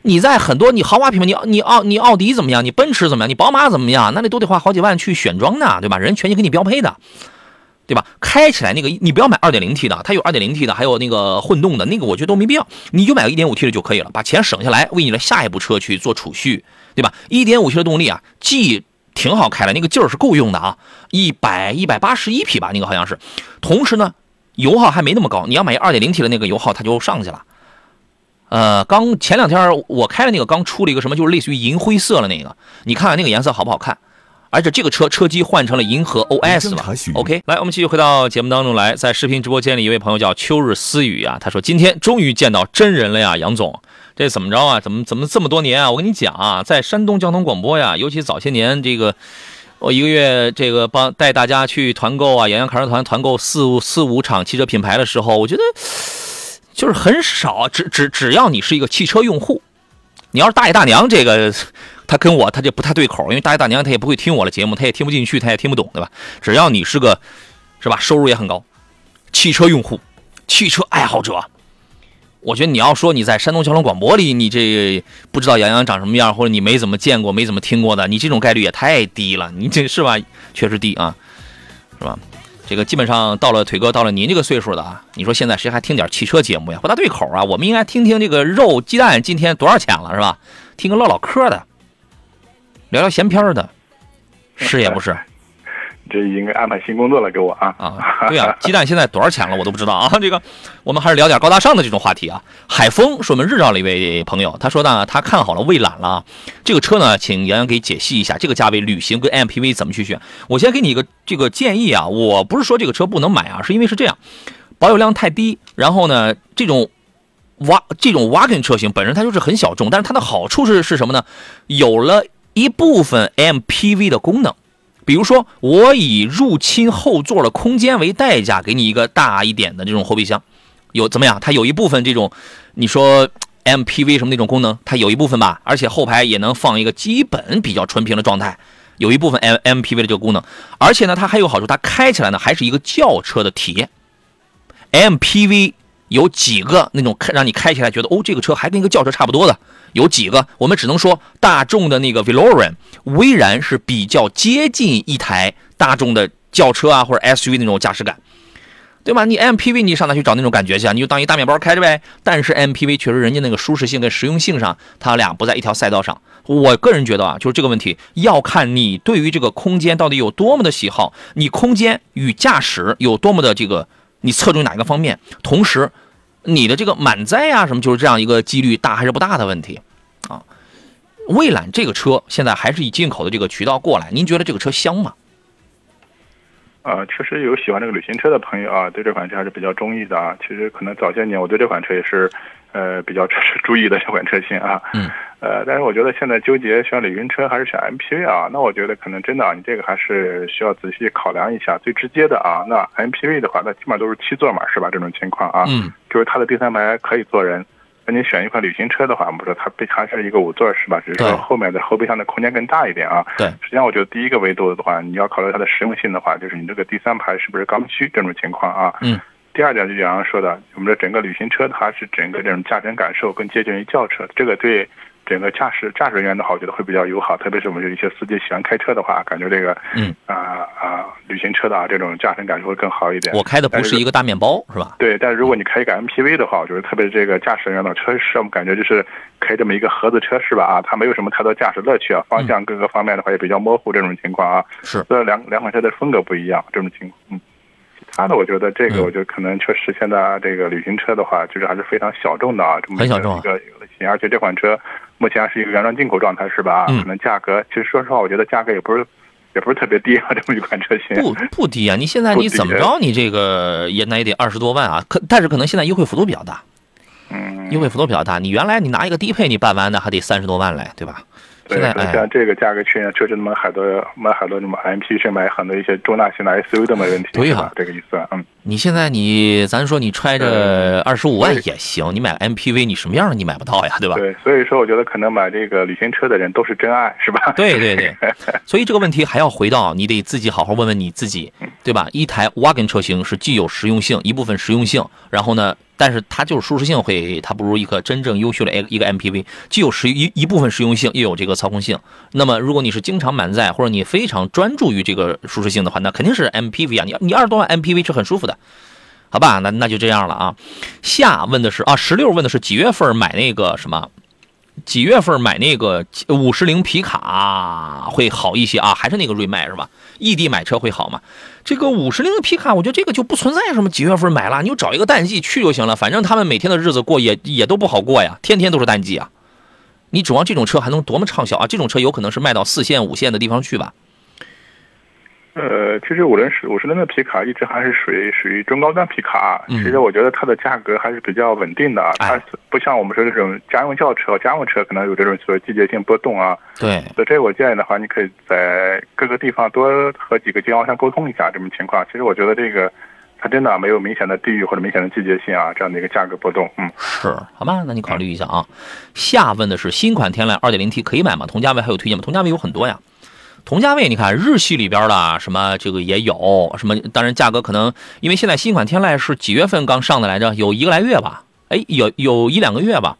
你在很多你豪华品牌，你你奥你奥迪怎么样？你奔驰怎么样？你宝马怎么样？那你都得花好几万去选装呢，对吧？人全系给你标配的，对吧？开起来那个你不要买 2.0T 的，它有 2.0T 的，还有那个混动的，那个我觉得都没必要，你就买个 1.5T 的就可以了，把钱省下来，为你的下一步车去做储蓄，对吧？1.5T 的动力啊，既挺好开的，那个劲儿是够用的啊，一百一百八十一匹吧，那个好像是。同时呢，油耗还没那么高，你要买 2.0T 的那个油耗它就上去了。呃，刚前两天我开的那个刚出了一个什么，就是类似于银灰色的那个，你看看那个颜色好不好看？而且这个车车机换成了银河 OS 了。OK，来，我们继续回到节目当中来，在视频直播间里，一位朋友叫秋日思雨啊，他说今天终于见到真人了呀，杨总，这怎么着啊？怎么怎么这么多年啊？我跟你讲啊，在山东交通广播呀，尤其早些年这个。我一个月这个帮带大家去团购啊，洋洋卡车团团购四五四五场汽车品牌的时候，我觉得就是很少，只只只要你是一个汽车用户，你要是大爷大娘这个，他跟我他就不太对口，因为大爷大娘他也不会听我的节目，他也听不进去，他也听不懂，对吧？只要你是个是吧，收入也很高，汽车用户，汽车爱好者。我觉得你要说你在山东交通广播里，你这不知道杨洋长什么样，或者你没怎么见过、没怎么听过的，你这种概率也太低了。你这是吧？确实低啊，是吧？这个基本上到了腿哥到了您这个岁数的啊，你说现在谁还听点汽车节目呀？不大对口啊！我们应该听听这个肉鸡蛋今天多少钱了，是吧？听个唠唠嗑的，聊聊闲篇的，是也不是？这应该安排新工作了给我啊啊！对啊、鸡蛋现在多少钱了？我都不知道啊。这个，我们还是聊点高大上的这种话题啊。海峰是我们日照的一位朋友，他说呢，他看好了蔚揽了啊。这个车呢，请杨洋给解析一下，这个价位旅行跟 MPV 怎么去选？我先给你一个这个建议啊，我不是说这个车不能买啊，是因为是这样，保有量太低，然后呢，这种。挖这种 wagon 车型本身它就是很小众，但是它的好处是是什么呢？有了一部分 MPV 的功能。比如说，我以入侵后座的空间为代价，给你一个大一点的这种后备箱，有怎么样？它有一部分这种，你说 MPV 什么那种功能，它有一部分吧，而且后排也能放一个基本比较纯平的状态，有一部分 M MPV 的这个功能，而且呢，它还有好处，它开起来呢还是一个轿车的体验。MPV 有几个那种开让你开起来觉得哦，这个车还跟一个轿车差不多的。有几个，我们只能说大众的那个 Veloren，威然是比较接近一台大众的轿车啊或者 SUV 那种驾驶感，对吧？你 MPV 你上哪去找那种感觉去啊？你就当一大面包开着呗。但是 MPV 确实人家那个舒适性跟实用性上，它俩不在一条赛道上。我个人觉得啊，就是这个问题要看你对于这个空间到底有多么的喜好，你空间与驾驶有多么的这个，你侧重哪一个方面，同时。你的这个满载啊，什么就是这样一个几率大还是不大的问题，啊，蔚揽这个车现在还是以进口的这个渠道过来，您觉得这个车香吗？啊，确实有喜欢这个旅行车的朋友啊，对这款车还是比较中意的啊。其实可能早些年我对这款车也是，呃，比较注意的这款车型啊。嗯。呃，但是我觉得现在纠结选旅行车还是选 MPV 啊，那我觉得可能真的啊，你这个还是需要仔细考量一下。最直接的啊，那 MPV 的话，那基本上都是七座嘛，是吧？这种情况啊，嗯，就是它的第三排可以坐人。那你选一款旅行车的话，不是它备还是一个五座是吧？只是说后面的后备箱的空间更大一点啊。对，实际上我觉得第一个维度的话，你要考虑它的实用性的话，就是你这个第三排是不是刚需这种情况啊。嗯。第二点就杨洋说的，我们的整个旅行车它是整个这种驾乘感受更接近于轿车，这个对。整个驾驶驾驶人员的话，我觉得会比较友好，特别是我们有一些司机喜欢开车的话，感觉这个嗯啊啊旅行车的啊这种驾乘感受会更好一点。我开的不是一个大面包，是吧？对，但是如果你开一个 MPV 的话，我觉得特别是这个驾驶人员的车是我们感觉就是开这么一个盒子车是吧？啊，它没有什么太多驾驶乐趣啊，方向各个方面的话也比较模糊这种情况啊。是，这两两款车的风格不一样，这种情况。嗯，其他的我觉得这个我觉得可能确实现在这个旅行车的话，就是还是非常小众的啊，这么一个一个类型，而且这款车。目前还是一个原装进口状态，是吧？可能价格，其实说实话，我觉得价格也不是，也不是特别低啊。这么一款车型不不低啊！你现在你怎么着？你这个也那也得二十多万啊！可但是可能现在优惠幅度比较大，嗯，优惠幅度比较大。你原来你拿一个低配，你办完那还得三十多万嘞，对吧？对，像这个价格区间，确实买很多买很多什么 MP，去买很多一些中大型的 SUV 都没问题。对呀，这个意思，嗯。你现在你咱说你揣着二十五万也行，你买 MPV 你什么样你买不到呀，对吧？对，所以说我觉得可能买这个旅行车的人都是真爱，是吧？对对对，所以这个问题还要回到你得自己好好问问你自己，对吧？一台 Wagon 车型是既有实用性，一部分实用性，然后呢？但是它就是舒适性会，它不如一个真正优秀的一个 MPV，既有实一一部分实用性，又有这个操控性。那么如果你是经常满载，或者你非常专注于这个舒适性的话，那肯定是 MPV 啊。你你二十多万 MPV 是很舒服的，好吧？那那就这样了啊。下问的是啊，十六问的是几月份买那个什么？几月份买那个五十铃皮卡会好一些啊？还是那个瑞迈是吧？异地买车会好吗？这个五十铃的皮卡，我觉得这个就不存在什么几月份买了，你就找一个淡季去就行了。反正他们每天的日子过也也都不好过呀，天天都是淡季啊。你指望这种车还能多么畅销啊？这种车有可能是卖到四线、五线的地方去吧。呃，其实五轮十五十铃的皮卡一直还是属于属于中高端皮卡。其实我觉得它的价格还是比较稳定的啊，它不像我们说这种家用轿车、家用车可能有这种所谓季节性波动啊。对，所以这我建议的话，你可以在各个地方多和几个经销商沟通一下这种情况。其实我觉得这个它真的没有明显的地域或者明显的季节性啊，这样的一个价格波动。嗯，是，好吧，那你考虑一下啊。下问的是新款天籁 2.0T 可以买吗？同价位还有推荐吗？同价位有很多呀。同价位，你看日系里边的什么这个也有什么，当然价格可能因为现在新款天籁是几月份刚上的来着？有一个来月吧？哎，有有一两个月吧。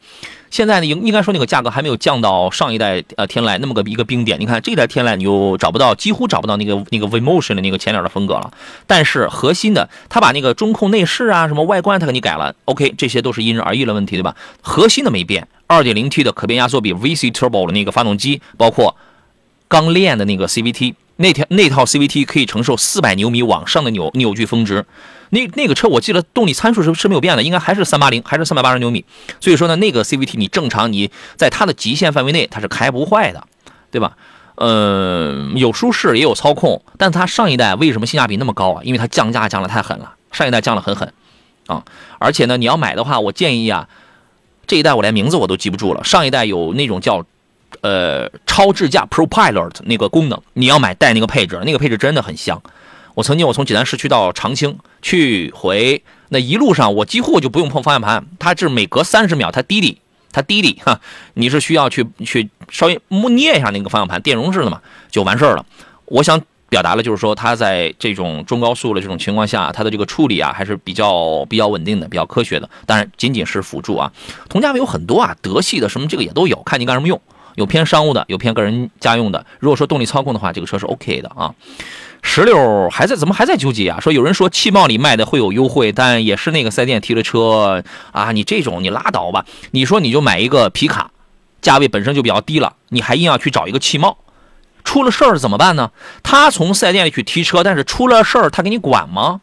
现在呢，应应该说那个价格还没有降到上一代呃天籁那么个一个冰点。你看这代天籁你就找不到，几乎找不到那个那个 V Motion 的那个前脸的风格了。但是核心的，它把那个中控内饰啊什么外观它给你改了。OK，这些都是因人而异的问题，对吧？核心的没变，2.0T 的可变压缩比 VC Turbo 的那个发动机，包括。刚练的那个 CVT，那条那套 CVT 可以承受四百牛米往上的扭扭矩峰值，那那个车我记得动力参数是是没有变的，应该还是三八零，还是三百八十牛米。所以说呢，那个 CVT 你正常你在它的极限范围内它是开不坏的，对吧？嗯，有舒适也有操控，但它上一代为什么性价比那么高啊？因为它降价降的太狠了，上一代降的很狠啊！而且呢，你要买的话，我建议啊，这一代我连名字我都记不住了，上一代有那种叫。呃，超智驾 Pro Pilot 那个功能，你要买带那个配置，那个配置真的很香。我曾经我从济南市区到长清去回，那一路上我几乎就不用碰方向盘，它是每隔三十秒它滴滴，它滴滴 哈，你是需要去去稍微摸捏一下那个方向盘，电容式的嘛，就完事儿了。我想表达的就是说，它在这种中高速的这种情况下，它的这个处理啊还是比较比较稳定的，比较科学的。当然仅仅是辅助啊，同价位有很多啊，德系的什么这个也都有，看你干什么用。有偏商务的，有偏个人家用的。如果说动力操控的话，这个车是 OK 的啊。石榴还在怎么还在纠结啊？说有人说汽贸里卖的会有优惠，但也是那个四 S 店提的车啊。你这种你拉倒吧。你说你就买一个皮卡，价位本身就比较低了，你还硬要去找一个汽贸，出了事儿怎么办呢？他从四 S 店里去提车，但是出了事儿他给你管吗？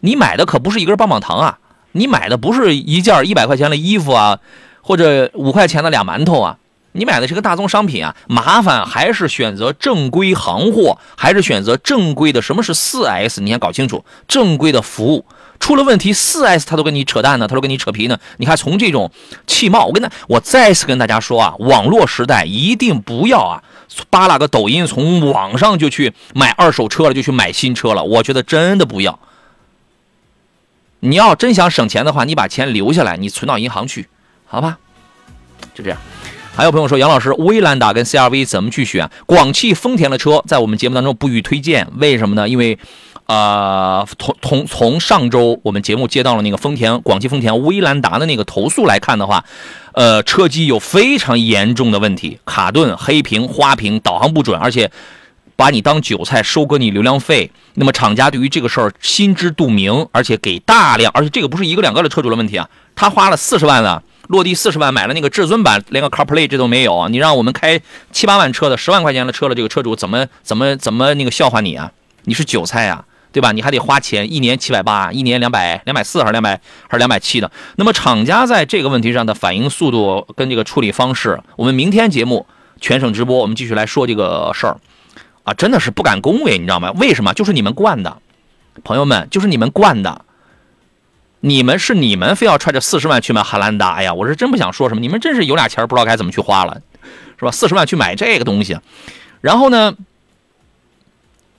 你买的可不是一根棒棒糖啊，你买的不是一件一百块钱的衣服啊。或者五块钱的俩馒头啊，你买的是个大宗商品啊，麻烦还是选择正规行货，还是选择正规的？什么是四 S？你先搞清楚，正规的服务出了问题，四 S 他都跟你扯淡呢，他都跟你扯皮呢。你看从这种气冒，我跟他，我再次跟大家说啊，网络时代一定不要啊，扒拉个抖音从网上就去买二手车了，就去买新车了。我觉得真的不要。你要真想省钱的话，你把钱留下来，你存到银行去，好吧？就这样。还有朋友说，杨老师，威兰达跟 CRV 怎么去选？广汽丰田的车在我们节目当中不予推荐，为什么呢？因为，呃，从从从上周我们节目接到了那个丰田广汽丰田威兰达的那个投诉来看的话，呃，车机有非常严重的问题，卡顿、黑屏、花屏、导航不准，而且把你当韭菜收割你流量费。那么厂家对于这个事儿心知肚明，而且给大量，而且这个不是一个两个的车主的问题啊，他花了四十万了。落地四十万买了那个至尊版，连个 CarPlay 这都没有。你让我们开七八万车的十万块钱的车的这个车主怎么怎么怎么那个笑话你啊？你是韭菜啊，对吧？你还得花钱，一年七百八，一年两百两百四还是两百还是两百七的？那么厂家在这个问题上的反应速度跟这个处理方式，我们明天节目全省直播，我们继续来说这个事儿啊，真的是不敢恭维，你知道吗？为什么？就是你们惯的，朋友们，就是你们惯的。你们是你们非要揣着四十万去买汉兰达呀？我是真不想说什么，你们真是有俩钱不知道该怎么去花了，是吧？四十万去买这个东西，然后呢，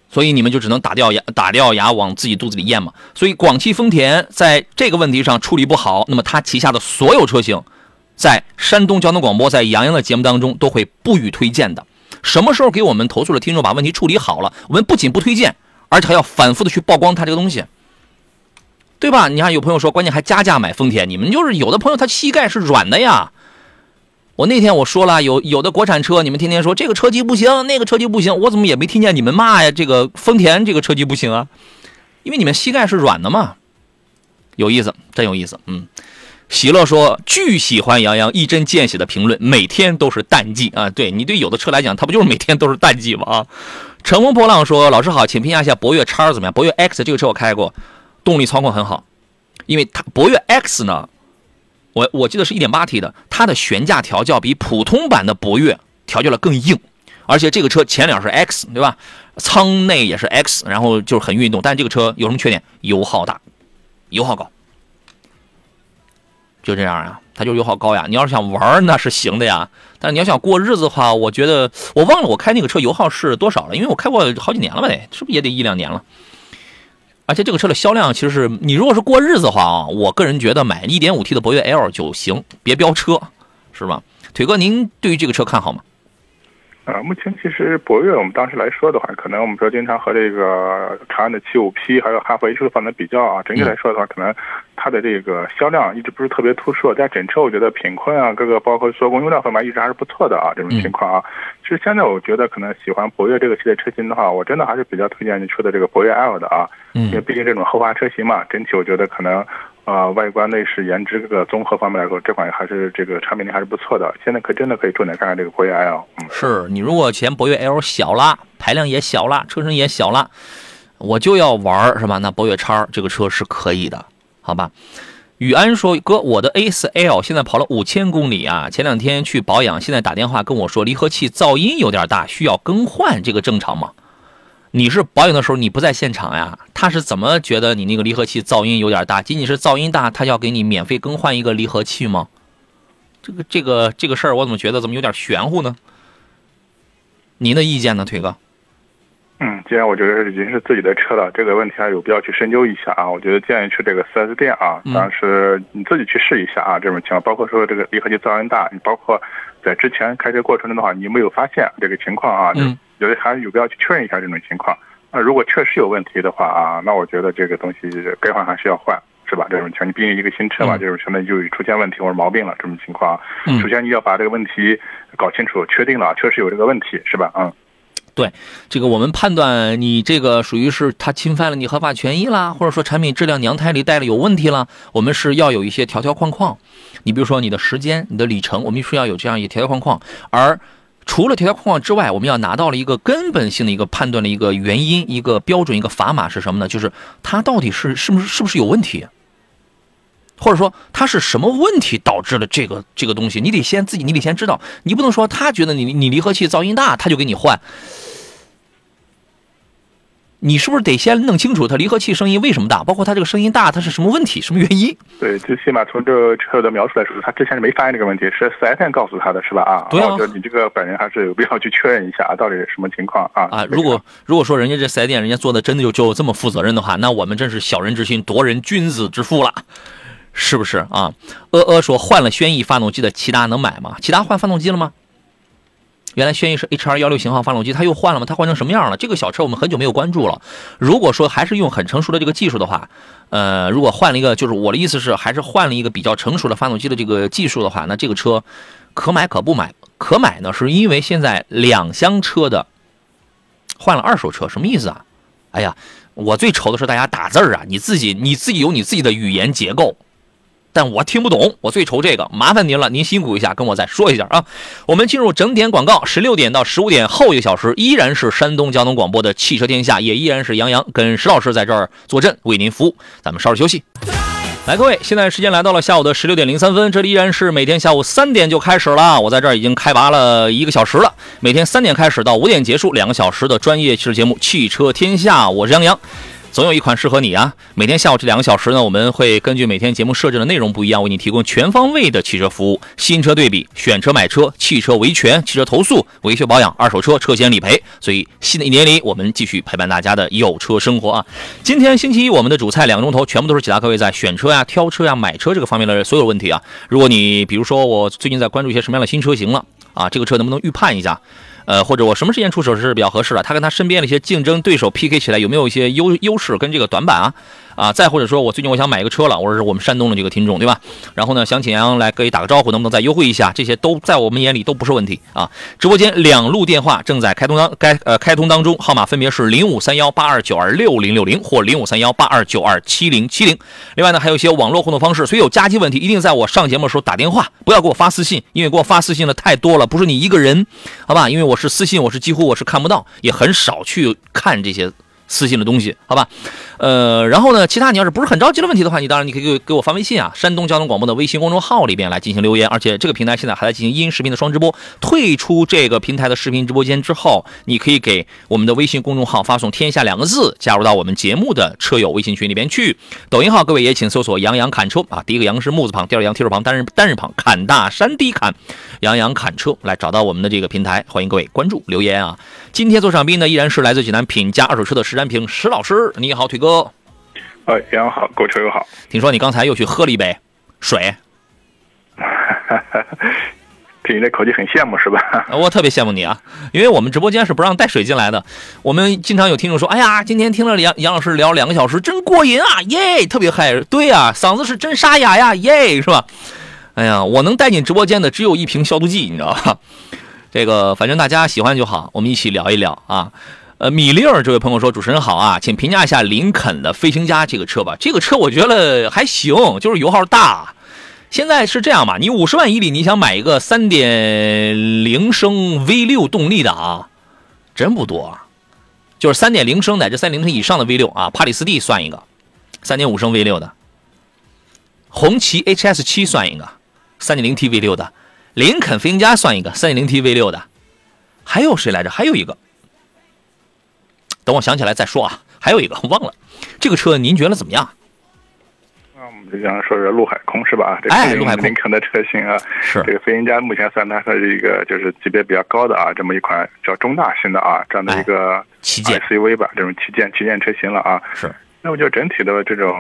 所以你们就只能打掉牙打掉牙往自己肚子里咽嘛。所以广汽丰田在这个问题上处理不好，那么它旗下的所有车型，在山东交通广播在杨洋的节目当中都会不予推荐的。什么时候给我们投诉的听众把问题处理好了，我们不仅不推荐，而且还要反复的去曝光它这个东西。对吧？你看有朋友说，关键还加价买丰田，你们就是有的朋友他膝盖是软的呀。我那天我说了，有有的国产车，你们天天说这个车机不行，那个车机不行，我怎么也没听见你们骂呀？这个丰田这个车机不行啊，因为你们膝盖是软的嘛。有意思，真有意思。嗯，喜乐说巨喜欢杨洋一针见血的评论，每天都是淡季啊。对你对有的车来讲，它不就是每天都是淡季吗？啊，乘风破浪说老师好，请评价一下博越叉怎么样？博越 X 这个车我开过。动力操控很好，因为它博越 X 呢，我我记得是一点八 T 的，它的悬架调教比普通版的博越调教的更硬，而且这个车前脸是 X 对吧？舱内也是 X，然后就是很运动，但这个车有什么缺点？油耗大，油耗高，就这样啊，它就是油耗高呀。你要是想玩那是行的呀，但是你要想过日子的话，我觉得我忘了我开那个车油耗是多少了，因为我开过好几年了吧？得是不是也得一两年了？而且这个车的销量其实是你如果是过日子的话啊，我个人觉得买一点五 T 的博越 L 就行，别飙车，是吧？腿哥，您对于这个车看好吗？呃，目前其实博越我们当时来说的话，可能我们说经常和这个长安的七五 P，还有哈弗 H 放在比较啊，整体来说的话，可能它的这个销量一直不是特别突出。但整车我觉得品控啊，各个包括做工用料方面一直还是不错的啊，这种情况啊。其实现在我觉得可能喜欢博越这个系列车型的话，我真的还是比较推荐你说的这个博越 L 的啊，因为毕竟这种豪华车型嘛，整体我觉得可能。啊，外观、内饰、颜值这个综合方面来说，这款还是这个产品力还是不错的。现在可真的可以重点看看这个博越 L。嗯，是你如果嫌博越 L 小了，排量也小了，车身也小了，我就要玩是吧？那博越叉这个车是可以的，好吧？宇安说：“哥，我的 A4L 现在跑了五千公里啊，前两天去保养，现在打电话跟我说离合器噪音有点大，需要更换，这个正常吗？”你是保养的时候你不在现场呀？他是怎么觉得你那个离合器噪音有点大？仅仅是噪音大，他要给你免费更换一个离合器吗？这个这个这个事儿，我怎么觉得怎么有点玄乎呢？您的意见呢，腿哥？嗯，既然我觉得已经是自己的车了，这个问题还有必要去深究一下啊。我觉得建议去这个 4S 店啊，当时你自己去试一下啊。这种情况，包括说这个离合器噪音大，你包括在之前开车过程中的话，你没有发现这个情况啊？嗯。觉得还有必要去确认一下这种情况。那如果确实有问题的话啊，那我觉得这个东西该换还是要换，是吧？这种情况，你毕竟一个新车嘛，这种相当于就出现问题或者毛病了这种情况。首先你要把这个问题搞清楚，确定了确实有这个问题，是吧？嗯，对，这个我们判断你这个属于是他侵犯了你合法权益啦，或者说产品质量娘胎里带了有问题了，我们是要有一些条条框框。你比如说你的时间、你的里程，我们是要有这样一条条框框，而。除了条条框框之外，我们要拿到了一个根本性的一个判断的一个原因、一个标准、一个砝码是什么呢？就是它到底是是不是是不是有问题？或者说它是什么问题导致了这个这个东西？你得先自己，你得先知道，你不能说他觉得你你离合器噪音大，他就给你换。你是不是得先弄清楚它离合器声音为什么大，包括它这个声音大，它是什么问题、什么原因？对，最起码从这个车的描述来说，他之前是没发现这个问题，是四 S 店告诉他的，是吧？啊，对啊我觉得你这个本人还是有必要去确认一下啊，到底是什么情况啊？啊，这个如果如果说人家这四 S 店人家做的真的就就这么负责任的话，那我们真是小人之心夺人君子之腹了，是不是啊？呃呃说换了轩逸发动机的骐达能买吗？骐达换发动机了吗？原来轩逸是 HR 幺六型号发动机，它又换了吗？它换成什么样了？这个小车我们很久没有关注了。如果说还是用很成熟的这个技术的话，呃，如果换了一个，就是我的意思是，还是换了一个比较成熟的发动机的这个技术的话，那这个车可买可不买。可买呢，是因为现在两厢车的换了二手车，什么意思啊？哎呀，我最愁的是大家打字儿啊，你自己你自己有你自己的语言结构，但我听不懂，我最愁这个，麻烦您了，您辛苦一下，跟我再说一下啊。我们进入整点广告，十六点到十五点后一个小时，依然是山东交通广播的汽车天下，也依然是杨洋跟石老师在这儿坐镇为您服务，咱们稍事休息。来，各位，现在时间来到了下午的十六点零三分，这里依然是每天下午三点就开始了。我在这儿已经开拔了一个小时了，每天三点开始到五点结束，两个小时的专业汽车节目《汽车天下》，我是杨洋。总有一款适合你啊！每天下午这两个小时呢，我们会根据每天节目设置的内容不一样，为你提供全方位的汽车服务：新车对比、选车买车、汽车维权、汽车投诉、维修保养、二手车车险理赔。所以新的一年里，我们继续陪伴大家的有车生活啊！今天星期一，我们的主菜两个钟头全部都是解答各位在选车呀、挑车呀、买车这个方面的所有问题啊。如果你比如说我最近在关注一些什么样的新车型了啊，这个车能不能预判一下？呃，或者我什么时间出手是比较合适的？他跟他身边的一些竞争对手 PK 起来有没有一些优优势跟这个短板啊？啊，再或者说我最近我想买一个车了，我是我们山东的这个听众对吧？然后呢，想请杨洋来给打个招呼，能不能再优惠一下？这些都在我们眼里都不是问题啊。直播间两路电话正在开通当该呃开通当中，号码分别是零五三幺八二九二六零六零或零五三幺八二九二七零七零。另外呢，还有一些网络互动方式，所以有加急问题一定在我上节目的时候打电话，不要给我发私信，因为给我发私信的太多了，不是你一个人，好吧？因为我是私信，我是几乎我是看不到，也很少去看这些私信的东西，好吧？呃，然后呢，其他你要是不是很着急的问题的话，你当然你可以给给我发微信啊，山东交通广播的微信公众号里边来进行留言，而且这个平台现在还在进行音视频的双直播。退出这个平台的视频直播间之后，你可以给我们的微信公众号发送“天下”两个字，加入到我们节目的车友微信群里边去。抖音号各位也请搜索“杨洋砍车”啊，第一个“杨”是木字旁，第二个“杨”提手旁，单人单人旁，砍大山低砍，杨洋砍车来找到我们的这个平台，欢迎各位关注留言啊。今天做上宾呢，依然是来自济南品家二手车的石占平石老师，你好，腿哥。哎，杨好，购车友好。听说你刚才又去喝了一杯水，听你这口气很羡慕是吧？我特别羡慕你啊，因为我们直播间是不让带水进来的。我们经常有听众说：“哎呀，今天听了杨杨老师聊两个小时，真过瘾啊，耶，特别嗨。”对呀、嗓子是真沙哑呀，耶，是吧？哎呀，我能带进直播间的只有一瓶消毒剂，你知道吧？这个反正大家喜欢就好，我们一起聊一聊啊。呃，米粒儿这位朋友说：“主持人好啊，请评价一下林肯的飞行家这个车吧。这个车我觉得还行，就是油耗大。现在是这样吧，你五十万以里你想买一个三点零升 V 六动力的啊，真不多。就是三点零升乃至三零升以上的 V 六啊，帕里斯蒂算一个，三点五升 V 六的，红旗 HS 七算一个，三点零 T V 六的，林肯飞行家算一个，三点零 T V 六的，还有谁来着？还有一个。”等我想起来再说啊。还有一个忘了，这个车您觉得怎么样？那我们就讲说说陆海空是吧？哎陆海空林肯的车型啊。是这个飞行家目前算它是一个就是级别比较高的啊，这么一款叫中大型的啊这样的一个旗舰 SUV 吧，这种旗舰旗舰车型了啊。是。那我觉得整体的这种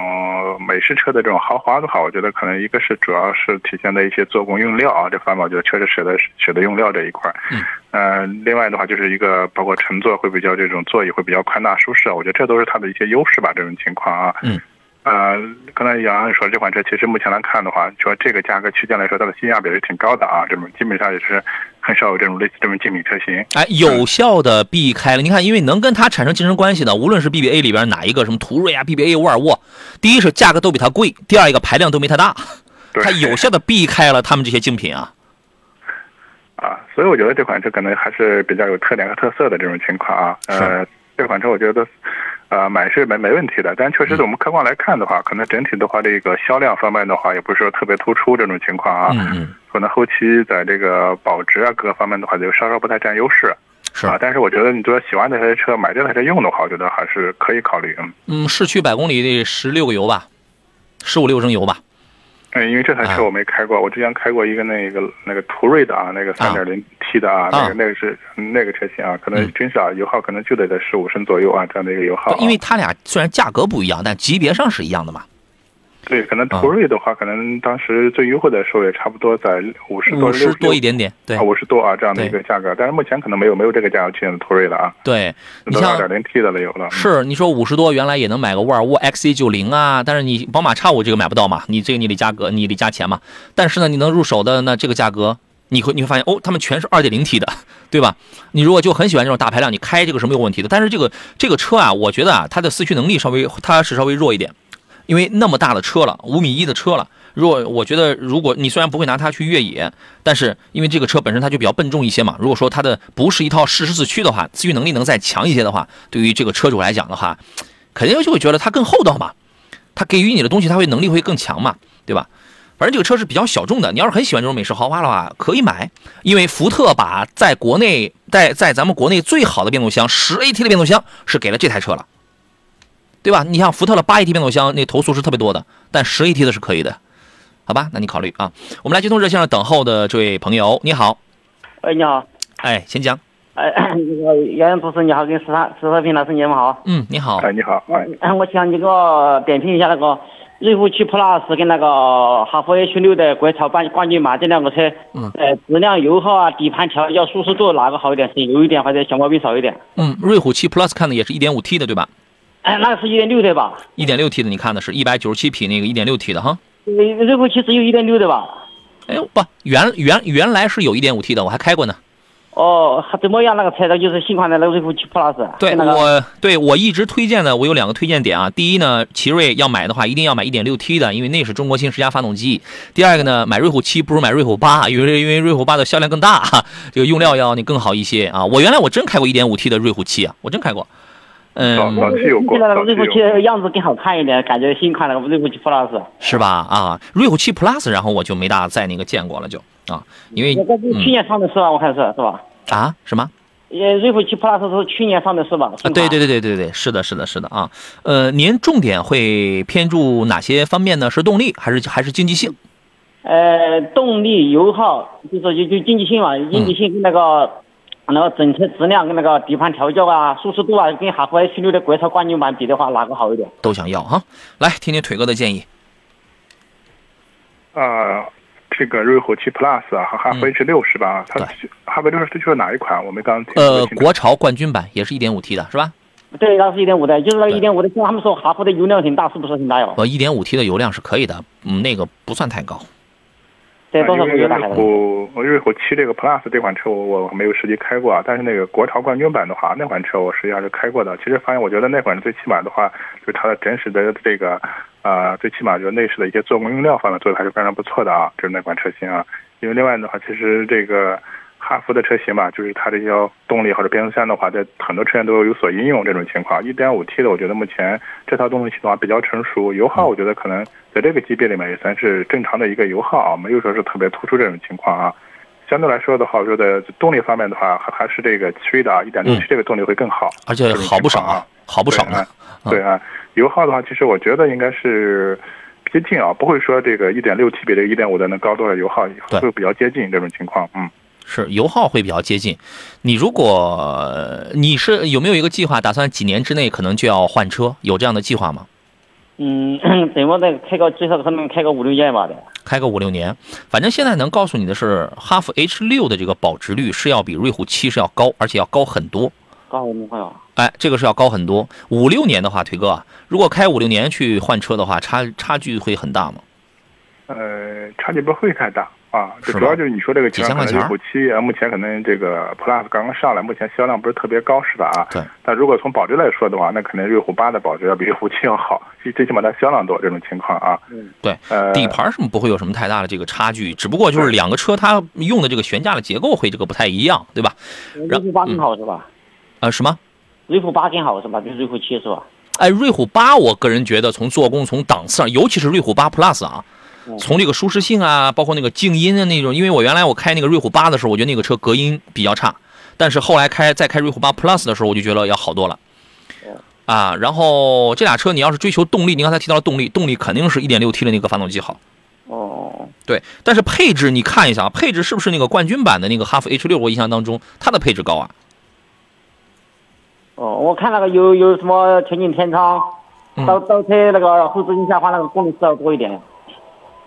美式车的这种豪华的话，我觉得可能一个是主要是体现在一些做工用料啊这方面，我觉得确实舍得舍得用料这一块儿。嗯。呃，另外的话就是一个包括乘坐会比较这种座椅会比较宽大舒适，我觉得这都是它的一些优势吧，这种情况啊。嗯。呃，刚才杨洋说这款车其实目前来看的话，说这个价格区间来说，它的性价比是挺高的啊，这种基本上也是很少有这种类似这种竞品车型。哎，有效的避开了。你看，因为能跟它产生竞争关系的，无论是 BBA 里边哪一个，什么途锐啊、BBA、沃尔沃，第一是价格都比它贵，第二一个排量都没它大，它有效的避开了他们这些竞品啊。啊，所以我觉得这款车可能还是比较有特点和特色的这种情况啊。呃，这款车我觉得，呃，买是没没问题的，但确实我们客观来看的话，可能整体的话，这个销量方面的话，也不是说特别突出这种情况啊。嗯嗯，可能后期在这个保值啊各个方面的话，就稍稍不太占优势。是啊，但是我觉得你说喜欢这台车，买这台车用的话，我觉得还是可以考虑。嗯，嗯，市区百公里得十六个油吧，十五六升油吧。嗯，因为这台啊车我没开过，我之前开过一个那个那个途锐的啊，那个三点零 T 的啊，那个那个是那个车型啊，可能嗯真是啊，油耗可能就得在十五升左右啊，这样的一个油耗啊。因为它俩虽然价格不一样，但级别上是一样的嘛。对，可能啊途锐的话，可能当时最优惠的时候也差不多在五十多、五十多一点点，对啊，五十多啊这样的一个价格，但是目前可能没有没有这个价格区间的途锐了啊，对。你像二点零 T 的了有了。是你说五十多，原来也能买个沃尔沃 XC 九零啊，但是你宝马 X 五这个买不到嘛，你这个你得加格，你得加钱嘛。但是呢，你能入手的那这个价格，你会你会发现哦，他们全是二点零 T 的，对吧？你如果就很喜欢这种大排量，你开这个是没有问题的。但是这个这个车啊，我觉得啊，它的四驱能力稍微它是稍微弱一点，因为那么大的车了，五米一的车了。如果我觉得，如果你虽然不会拿它去越野，但是因为这个车本身它就比较笨重一些嘛，如果说它的不是一套适时四驱的话，四驱能力能再强一些的话，对于这个车主来讲的话，肯定就会觉得它更厚道嘛，它给予你的东西它会能力会更强嘛，对吧？反正这个车是比较小众的，你要是很喜欢这种美式豪华的话，可以买，因为福特把在国内在在咱们国内最好的变速箱十 AT 的变速箱是给了这台车了，对吧？你像福特的八 AT 变速箱那投诉是特别多的，但十 AT 的是可以的，好吧？那你考虑啊。我们来接通热线上等候的这位朋友，你好，哎，你好，哎，请讲，哎，那个杨洋主持你好，跟石沙石和平老师你们好。嗯，你好，哎，你好，哎，我想你给我点评一下那个瑞虎7 Plus 跟那个哈弗 H 6的国潮冠冠军版这两个车，嗯呃，质量、油耗啊、底盘调教、舒适度哪个好一点？是油一点还是小毛病少一点？嗯，瑞虎7 Plus 看的也是一点五 T 的对吧哎，那个是一点六的吧？一点六 T 的你看的是一百九十七匹那个一点六 T 的哈。瑞瑞虎七只有一点六的吧？哎呦不，原原原来是有一点五 T 的，我还开过呢。哦，怎么样？那个车的就是新款的那个瑞虎七 Plus，对那个我，对我一直推荐的，我有两个推荐点啊。第一呢，奇瑞要买的话，一定要买一点六 T 的，因为那是中国新十佳发动机。第二个呢，买瑞虎七不如买瑞虎八因为因为瑞虎八的销量更大，这个用料要你更好一些啊。我原来我真开过一点五 T 的瑞虎七啊，我真开过。早嗯，那个瑞虎有过。7样子更好看一点，感觉新款那个瑞虎七 Plus。是吧？啊，瑞虎七 Plus，然后我就没大在那个见过了就啊，因为那个是去年上的是吧？我看是是吧？啊什么？呃，瑞虎七 Plus 是去年上的是吧？啊，对对对对对对，是的，是的，是的啊。呃，您重点会偏注哪些方面呢？是动力还是还是经济性？呃，动力、油耗，就是就就经济性嘛，经济性跟那个、那个整车质量跟那个底盘调教啊、舒适度啊，跟哈弗 H 六的国潮冠军版比的话，哪个好一点？都想要哈。来，听听腿哥的建议。啊，这个瑞虎七 Plus 啊和哈弗 H 六是吧？它对哈弗 H 六是哪一款？我们刚听。呃，国潮冠军版也是一点五 T 的是吧？对，那是一点五的，就是那个一点五的，他们说哈弗的油量挺大，是不是挺大哟？呃一点五 T 的油量是可以的，嗯，那个不算太高。因为瑞？虎瑞虎七这个 Plus 这款车我我没有实际开过啊，但是那个国潮冠军版的话，那款车我实际上是开过的。其实发现我觉得那款最起码的话，就是它的真实的这个呃，最起码就是内饰的一些做工用料方面做的还是非常不错的啊，就是那款车型啊。因为另外的话，其实这个哈弗的车型吧，就是它这些动力或者变速箱的话，在很多车型都有所应用这种情况。1.5T 的，我觉得目前这套动力系统啊比较成熟，油耗我觉得可能在这个级别里面也算是正常的一个油耗啊，没有说是特别突出这种情况啊。相对来说的话，我觉得动力方面的话，还还是这个奇瑞的啊，1.6T 这个动力会更好，而且好不少啊，好不少呢。对啊，油耗的话，其实我觉得应该是接近啊，不会说这个一点六 T 比这个一点五的能高多少油耗，会比较接近这种情况。嗯，是油耗会比较接近。你如果你是有没有一个计划，打算几年之内可能就要换车？有这样的计划吗？嗯，怎么再开个最少可能开个五六年吧得。开个五六年，反正现在能告诉你的是，哈弗 H 六的这个保值率是要比瑞虎七是要高，而且要高很多。高很多。哎，这个是要高很多。五六年的话，腿哥，如果开五六年去换车的话，差差距会很大吗？呃，差距不会太大啊，就主要就是你说这个情况，可几千块钱能瑞虎七啊，目前可能这个 Plus 刚刚上来，目前销量不是特别高，是吧？啊，对。但如果从保值来说的话，那肯定瑞虎八的保值要比瑞虎七要好，最最起码它销量多这种情况啊。对，呃，底盘什么不会有什么太大的这个差距，只不过就是两个车它用的这个悬架的结构会这个不太一样，对吧？瑞虎八更好是吧？呃，什么？瑞虎八更好是吧？比瑞虎七是吧？哎，瑞虎八，我个人觉得从做工、从档次上，尤其是瑞虎八 Plus 啊，从这个舒适性啊，包括那个静音的那种，因为我原来我开那个瑞虎八的时候，我觉得那个车隔音比较差，但是后来开再开瑞虎八 Plus 的时候，我就觉得要好多了。啊，然后这俩车你要是追求动力，你刚才提到了动力，动力肯定是一点六 T 的那个发动机好。哦，对，但是配置你看一下啊，配置是不是那个冠军版的那个哈弗 H 六？我印象当中它的配置高啊。哦，我看那个有有什么全景天窗，嗯倒倒车那个后视镜下方那个功能是要多一点。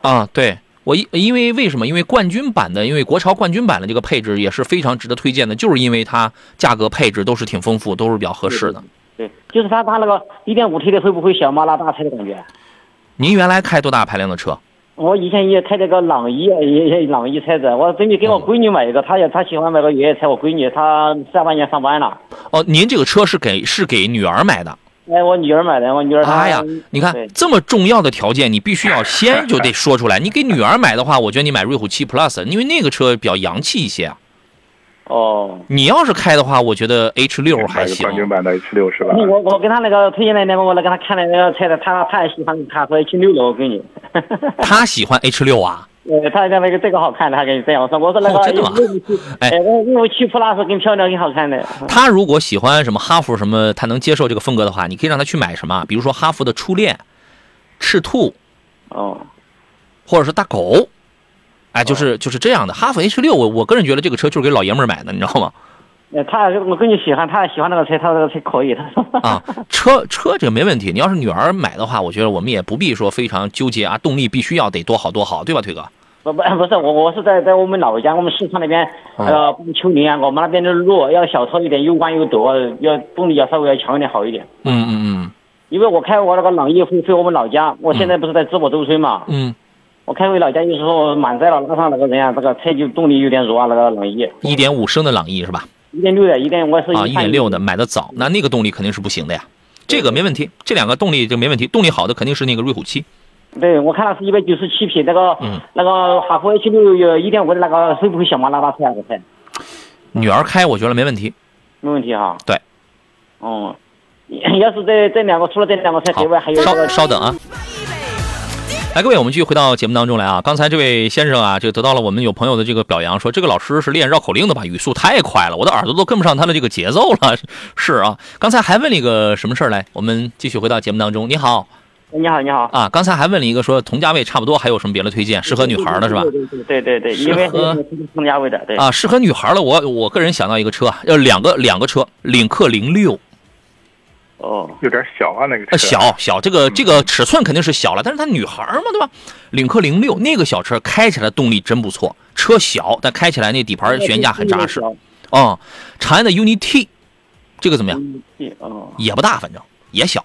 啊，对我因因为为什么？因为冠军版的，因为国潮冠军版的这个配置也是非常值得推荐的，就是因为它价格配置都是挺丰富，都是比较合适的。对，就是它它那个 1.5T 的会不会小马拉大车的感觉？您原来开多大排量的车？我以前也开这个朗逸，也也朗逸车子，我准备给我闺女买一个，她也她喜欢买个越野车，我闺女她下半年上班了，哦，您这个车是给是给女儿买的？哎，我女儿买的，我女儿她。哎呀，你看这么重要的条件，你必须要先 就得说出来。你给女儿买的话，我觉得你买瑞虎七 Plus，因为那个车比较洋气一些啊。哦，你要是开的话，我觉得 H 六还行买个冠。军版的 H 六是吧？我我跟他那个推荐的那个，我来给他看的那个车的，他他也喜欢他说 H 六的，我给你。他喜欢 H 六啊？呃，她讲那个这个好看的，他跟你这样说，我说那个哦真的吗六五七，哎哎，那六五七 Plus 更漂亮，更好看的。他如果喜欢什么哈弗什么，他能接受这个风格的话，你可以让他去买什么，比如说哈弗的初恋、赤兔，哦，或者是大狗。哎，就是就是这样的。哈弗 H 六，我我个人觉得这个车就是给老爷们儿买的，你知道吗？呃，他我闺女喜欢，他也喜欢那个车，他说这个车可以，他说。啊，车车这个没问题。你要是女儿买的话，我觉得我们也不必说非常纠结啊，动力必须要得多好多好，对吧，腿哥？不不不是我我是在在我们老家，我们四川那边，嗯呃，丘陵啊，我们那边的路要小车一点，又弯又陡，要动力要稍微要强一点好一点。嗯嗯嗯因为我开我那个朗逸回回我们老家，我现在不是在淄博周村嘛，嗯我开回老家有时候满载了拉上那个人啊，这个车就动力有点弱啊，那个朗逸嗯，一点五升的朗逸是吧？一点六的，一点我是啊，一点六的买的早，那那个动力肯定是不行的呀。这个没问题，这两个动力就没问题，动力好的肯定是那个瑞虎七。对，我看了是一百九十七匹，那个、嗯那个哈弗 H 六有一点五的那个会不会小马拉大车啊？那个车女儿开我觉得没问题。没问题哈。对。哦，要是这这两个除了这两个车之外，还有稍等啊。来，各位，我们继续回到节目当中来啊。刚才这位先生啊，就得到了我们有朋友的这个表扬，说这个老师是练绕口令的吧？语速太快了，我的耳朵都跟不上他的这个节奏了。是啊，刚才还问了一个什么事儿来？我们继续回到节目当中。你好你好，你好。啊，刚才还问了一个说同价位差不多，还有什么别的推荐？适合女孩的是吧？对对对对对，适因为合同价位的，对。啊，适合女孩的，我我个人想到一个车，要，两个两个车，领克零六，哦，有点小啊，那个呃，车小小这个这个尺寸肯定是小了，但是它女孩嘛，对吧？领克零六那个小车开起来动力真不错，车小但开起来那底盘悬架很扎实。哦，长安的 UNI-T，这个怎么样？嗯。哦，也不大，反正也小。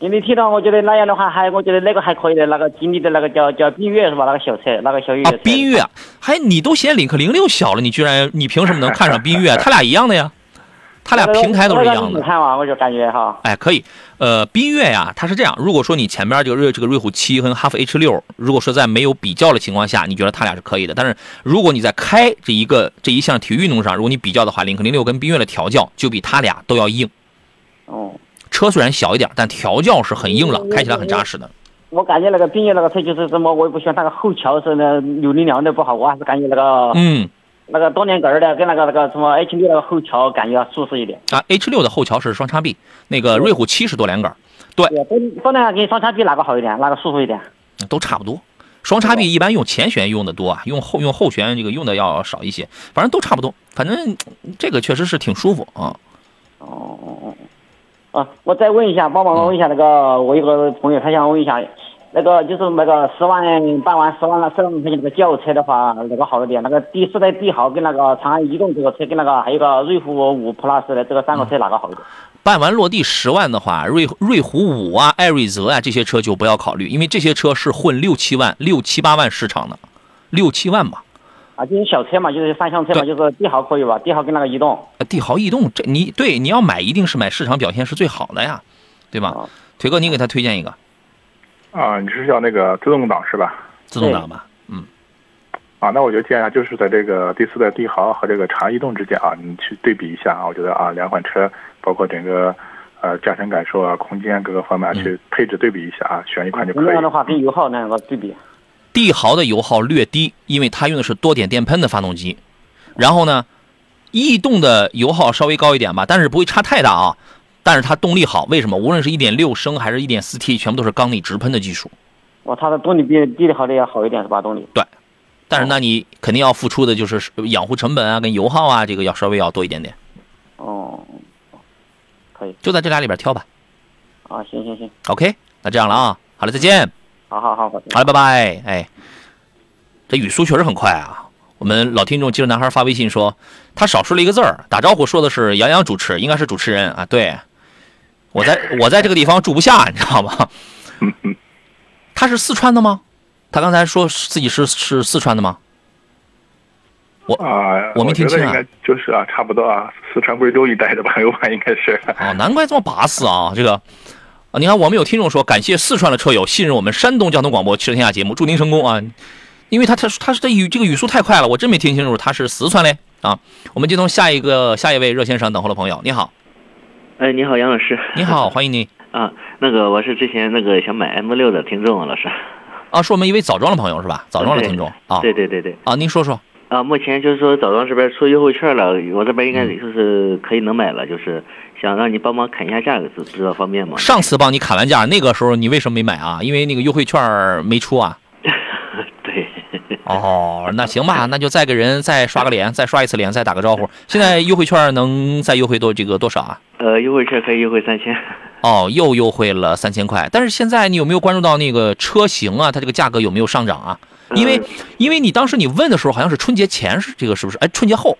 因为提到，我觉得那样的话，还我觉得那个还可以的，那个吉利的那个叫叫缤越是吧？那个小车，那个小越野啊。，缤越，还你都嫌领克零六小了，你居然你凭什么能看上缤越？它俩一样的呀，它俩平台都是一样的。你看嘛，我就感觉哈。哎，可以。呃，缤越呀，它是这样。如果说你前边这个瑞这个瑞虎七跟哈弗 H 六，如果说在没有比较的情况下，你觉得它俩是可以的。但是如果你在开这一个这一项体育运动上，如果你比较的话，领克零六跟缤越的调教就比它俩都要硬。哦，车虽然小一点，但调教是很硬朗，开起来很扎实的。我感觉那个缤越那个车就是什么，我也不喜欢那个后桥是那扭力梁的不好，我还是感觉那个、嗯，那个多连杆的跟那个那个什么 H 六那个后桥感觉要舒适一点。啊，H 六的后桥是双叉臂，那个瑞虎七是多连杆，对，对，多多连杆跟双叉臂哪个好一点？哪个舒服一点？都差不多。双叉臂一般用前悬用的多啊，用后用后悬这个用的要少一些，反正都差不多。反正嗯这个确实是挺舒服啊。哦哦哦。啊，我再问一下，帮忙问一下那个，我有个朋友他想问一下，那个就是那个十万办完十万十万块钱那个轿车的话，哪个好一点？那个第四代帝豪跟那个长安逸动这个车跟那个还有个瑞虎五 Plus 的这个三个车哪个好一点？办完落地十万的话，瑞瑞虎五啊、艾瑞泽啊这些车就不要考虑，因为这些车是混六七万、六七八万市场的，六七万吧。啊，就是小车嘛，就是三厢车嘛，就是帝豪可以吧？帝豪跟那个逸动。呃帝豪逸动这你对你要买一定是买市场表现是最好的呀，对吧啊？腿哥，你给他推荐一个啊，你是要那个自动挡是吧？自动挡吧？嗯，啊，那我就建议啊，就是在这个第四代帝豪和这个长安逸动之间啊，你去对比一下啊，我觉得啊，两款车包括整个呃驾乘感受啊、空间各个方面啊去配置对比一下啊，选一款就可以这样。的话跟油耗那个对比，帝豪的油耗略低，因为它用的是多点电喷的发动机。然后呢，逸动的油耗稍微高一点吧，但是不会差太大啊。但是它动力好，为什么？无论是一点六升还是一点四 T，全部都是缸内直喷的技术。哇，它的动力比地力好的要好一点是吧？动力对但是那你肯定要付出的就是养护成本啊，跟油耗啊，这个要稍微要多一点点。哦，可以就在这俩里边挑吧。啊，行行行，OK，那这样了啊，好了，再见。好好好，好了，拜拜。哎，这语速确实很快啊。我们老听众记者男孩发微信说，他少说了一个字儿，打招呼说的是杨洋主持，应该是主持人啊。对，我在我在这个地方住不下，你知道吗？他是四川的吗？他刚才说自己是是四川的吗？我啊，我没听清啊应该就是啊，差不多啊，四川贵州一带的朋友吧，应该是。哦，难怪这么巴适啊！这个啊，你看我们有听众说，感谢四川的车友信任我们山东交通广播《汽车天下》节目，祝您成功啊！因为他他他是这语这个语速太快了，我真没听清楚他是四川嘞啊。我们接通下一个下一位热线上等候的朋友，你好，哎，你好，杨老师。你好，欢迎您啊，那个我是之前那个想买 M 六的听众，老师。啊，是我们一位枣庄的朋友是吧？枣庄的听众啊对对对对。啊，您说说啊，目前就是说枣庄这边出优惠券了，我这边应该嗯就是可以能买了，就是想让你帮忙砍一下价格，知知道方便吗？上次帮你砍完价，那个时候你为什么没买啊？因为那个优惠券没出啊。对。哦，那行吧，那就再给人再刷个脸，再刷一次脸，再打个招呼。现在优惠券能再优惠多这个多少啊？呃，优惠券可以优惠三千。哦，又优惠了三千块。但是现在你有没有关注到那个车型啊？它这个价格有没有上涨啊？因为呃因为你当时你问的时候，好像是春节前是这个是不是？哎，春节后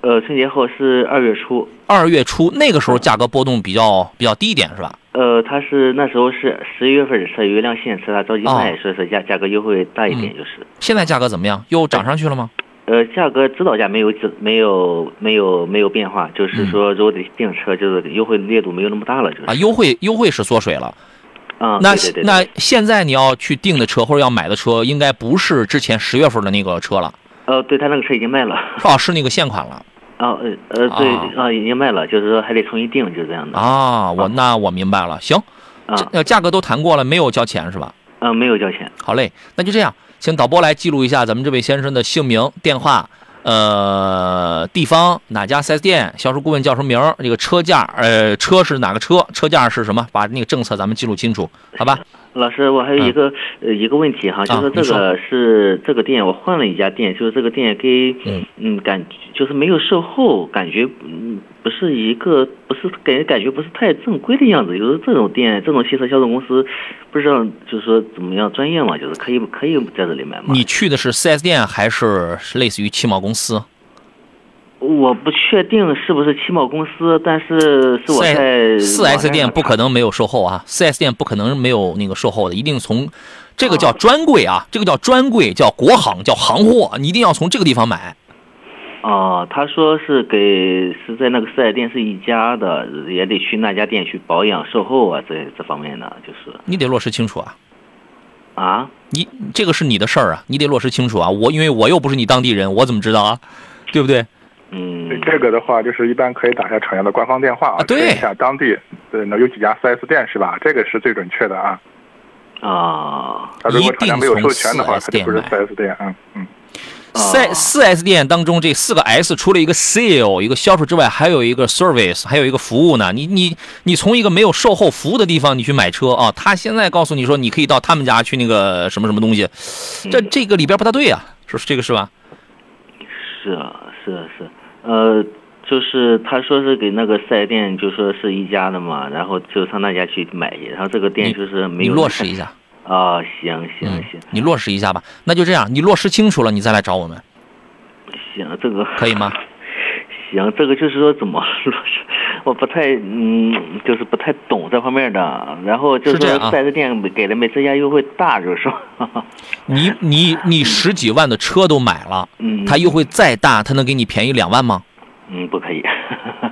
呃，春节后是二月初。二月初那个时候价格波动比较比较低一点是吧？呃，它是那时候是十一月份的车，有一辆新车，它着急卖，哦所以说价价格优惠大一点，嗯就是。现在价格怎么样？又涨上去了吗？呃，价格指导价没有指没有没有没有变化，就是说如果得订车，就是优惠力度没有那么大了，就是嗯啊，优惠优惠是缩水了。啊，那那现在你要去订的车或者要买的车，应该不是之前十月份的那个车了，呃，对他那个车已经卖了，哦，是那个现款了啊呃呃对啊啊已经卖了，就是说还得重新订，就是这样的啊。我那我明白了，行，啊呃价格都谈过了，没有交钱是吧？嗯没有交钱，好嘞，那就这样，请导播来记录一下咱们这位先生的姓名、电话，呃，地方哪家 4S 店，销售顾问叫什么名儿，这个车价，呃，车是哪个车，车价是什么，把那个政策咱们记录清楚，好吧？老师，我还有一个、呃一个问题哈，就是这个是这个店，我换了一家店，就是这个店给嗯嗯感就是没有售后，感觉嗯不是一个不是感觉感觉不是太正规的样子，就是这种店这种汽车销售公司，不知道就是说怎么样专业嘛，就是可以可以在这里买吗？你去的是 4S 店还是是类似于汽贸公司？我不确定是不是汽贸公司，但是是我在四 S 店不可能没有售后啊，四 S 店不可能没有那个售后的，一定从这个叫专柜啊，这个叫专柜，叫国行，叫行货，你一定要从这个地方买。哦，他说是给是在那个四 S 店是一家的，也得去那家店去保养售后啊，这这方面的就是你得落实清楚啊，啊，你这个是你的事儿啊，你得落实清楚啊。我因为我又不是你当地人，我怎么知道啊？对不对？嗯，这个的话，就是一般可以打一下厂家的官方电话啊对一下当地对那有几家 4S 店是吧？这个是最准确的啊。啊，他如果厂家没有授权的话，一定从它就不是 4S 4S 店。啊嗯。四四 S 店当中这四个 S 除了一个 sale 一个销售之外，还有一个 service，还有一个服务呢。你你你从一个没有售后服务的地方你去买车啊，他现在告诉你说你可以到他们家去那个什么什么东西，这这个里边不大对啊，是这个是吧？是啊，是啊是啊，呃，就是他说是给那个四 S 店，就说是一家的嘛，然后就上那家去买去，然后这个店就是没你有落实一下，啊，行行嗯行，你落实一下吧。那就这样，你落实清楚了，你再来找我们，行，这个可以吗？行，这个就是说怎么落实，我不太嗯，就是不太懂这方面的。然后就是四 S 店给的每次价优惠大，就是说，你你你十几万的车都买了，嗯，他优惠再大，它能给你便宜两万吗？嗯不可以，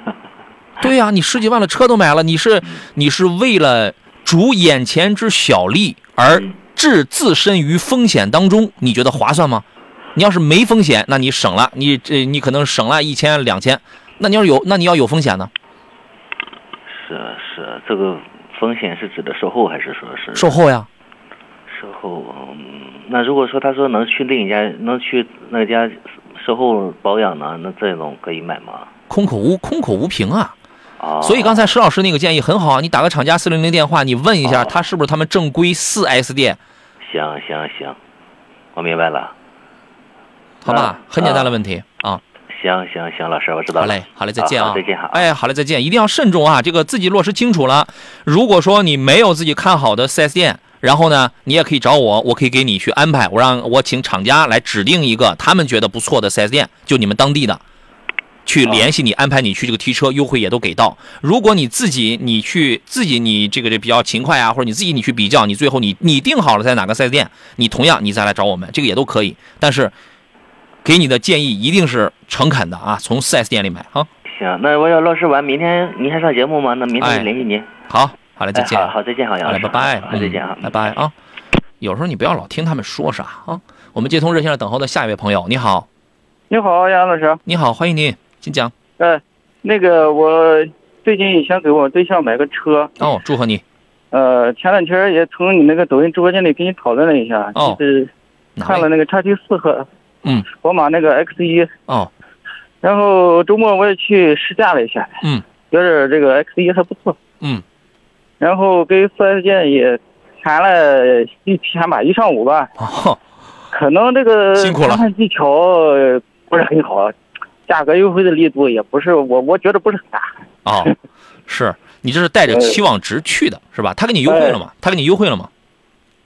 对呀、你十几万的车都买了，你是你是为了逐眼前之小利而嗯置自身于风险当中，你觉得划算吗？你要是没风险，那你省了，你这你可能省了一千两千，那你要是有，那你要有风险呢？是是，这个风险是指的售后还是说是售后呀，售后？嗯，那如果说他说能去另一家，能去那家售后保养呢，那这种可以买吗？空口无空口无凭啊。啊，所以刚才石老师那个建议很好啊，你打个厂家四零零电话，你问一下哦他是不是他们正规四 S 店，行行行，我明白了。好吧嗯？很简单的问题啊。行行行，老师，我知道了。好嘞，好嘞，再见啊！再见，好。哎，好嘞，再见，一定要慎重啊！这个自己落实清楚了。如果说你没有自己看好的 4S 店，然后呢，你也可以找我，我可以给你去安排，我让我请厂家来指定一个他们觉得不错的 4S 店，就你们当地的，去 联系你，安排你去这个提车，优惠也都给到。如果你自己你去自己你这个这比较勤快啊，或者你自己你去比较，你最后你你定好了在哪个 4S 店，你同样你再来找我们，这个也都可以。但是给你的建议一定是诚恳的啊，从 4S 店里买啊。行，那我要落实完，明天您还上节目吗？那明哎天联系您。好，好嘞，再见。哎好好再见好杨好嘞，老师拜拜，好再见啊嗯拜拜啊。有时候你不要老听他们说啥啊。我们接通热线上等候的下一位朋友，你好，你好，杨老师。你好，欢迎您，请讲。呃，那个我最近想给我对象买个车，哦，祝贺你。呃，前两天也从你那个抖音直播间里跟你讨论了一下，哦就是看了？那个叉 T 四和嗯，宝马那个 X 一，哦，然后周末我也去试驾了一下，嗯，觉得这个 X 一还不错，嗯，然后跟四 S 店也谈了一天吧，一上午吧，哦，可能这个谈判技巧呃不是很好，价格优惠的力度也不是我我觉得不是很大。哦，是。你这是带着期望值去的，是吧？他给你优惠了吗？他给你优惠了吗？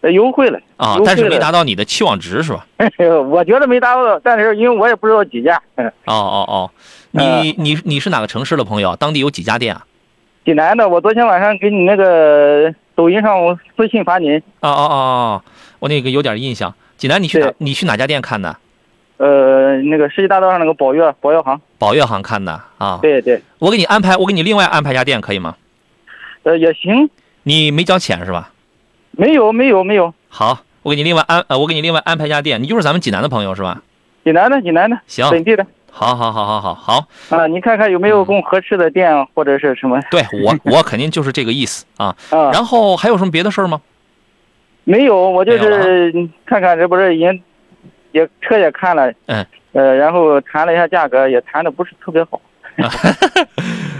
呃，优惠了啊但是没达到你的期望值，是吧？我觉得没达到，但是因为我也不知道几家。嗯，哦哦哦，你你你是哪个城市的朋友？当地有几家店啊？济南的，我昨天晚上给你那个抖音上我私信发您，哦哦哦哦，我那个有点印象。济南，你去哪？你去哪家店看的？呃，那个世纪大道上那个宝悦宝悦行，宝悦行看的啊。对对，我给你安排，我给你另外安排家店可以吗？呃也行，你没交钱是吧？没有没有没有，好，我给你另外安呃，我给你另外安排一家店，你就是咱们济南的朋友是吧？济南的济南的，行本地的好好好好好好，啊，你看看有没有更合适的店或者是什么对我我肯定就是这个意思啊。啊？然后还有什么别的事儿吗？没有，我就是看看这不是已经也车也看了，嗯，呃，然后谈了一下价格，也谈的不是特别好。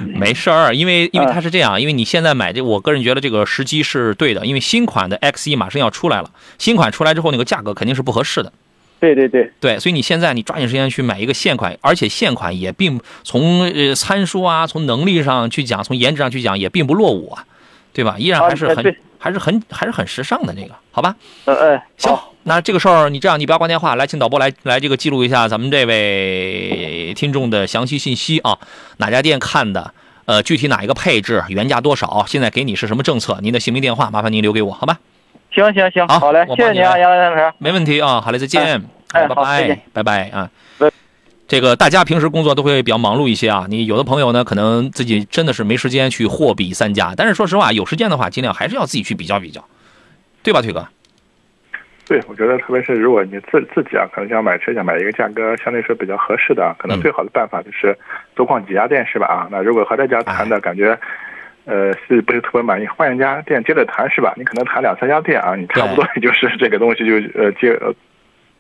没事儿，因为因为啊它是这样，因为你现在买这，我个人觉得这个时机是对的，因为新款的 X 一马上要出来了，新款出来之后那个价格肯定是不合适的。对对对，对，所以你现在你抓紧时间去买一个现款，而且现款也并从呃参数啊，从能力上去讲，从颜值上去讲也并不落伍啊，对吧？依然还是很、啊还是很还是很时尚的这个，好吧？呃呃，行，那这个事儿你这样，你不要挂电话，来，请导播来来这个记录一下咱们这位听众的详细信息啊，哪家店看的？呃，具体哪一个配置，原价多少？现在给你是什么政策？您的姓名电话，麻烦您留给我，好吧？行行行，好好嘞，谢谢你啊，杨老师。没问题啊，好嘞，再见，哎拜拜拜拜啊。这个大家平时工作都会比较忙碌一些啊，你有的朋友呢，可能自己真的是没时间去货比三家，但是说实话，有时间的话，尽量还是要自己去比较比较，对吧，腿哥？对，我觉得特别是如果你自自己啊，可能想买车，想买一个价格相对说比较合适的啊，可能嗯最好的办法就是多逛几家店，是吧？啊，那如果和这家谈的感觉，呃，是不是特别满意，换一家店接着谈，是吧？你可能谈两三家店啊，你差不多也就是这个东西就呃结呃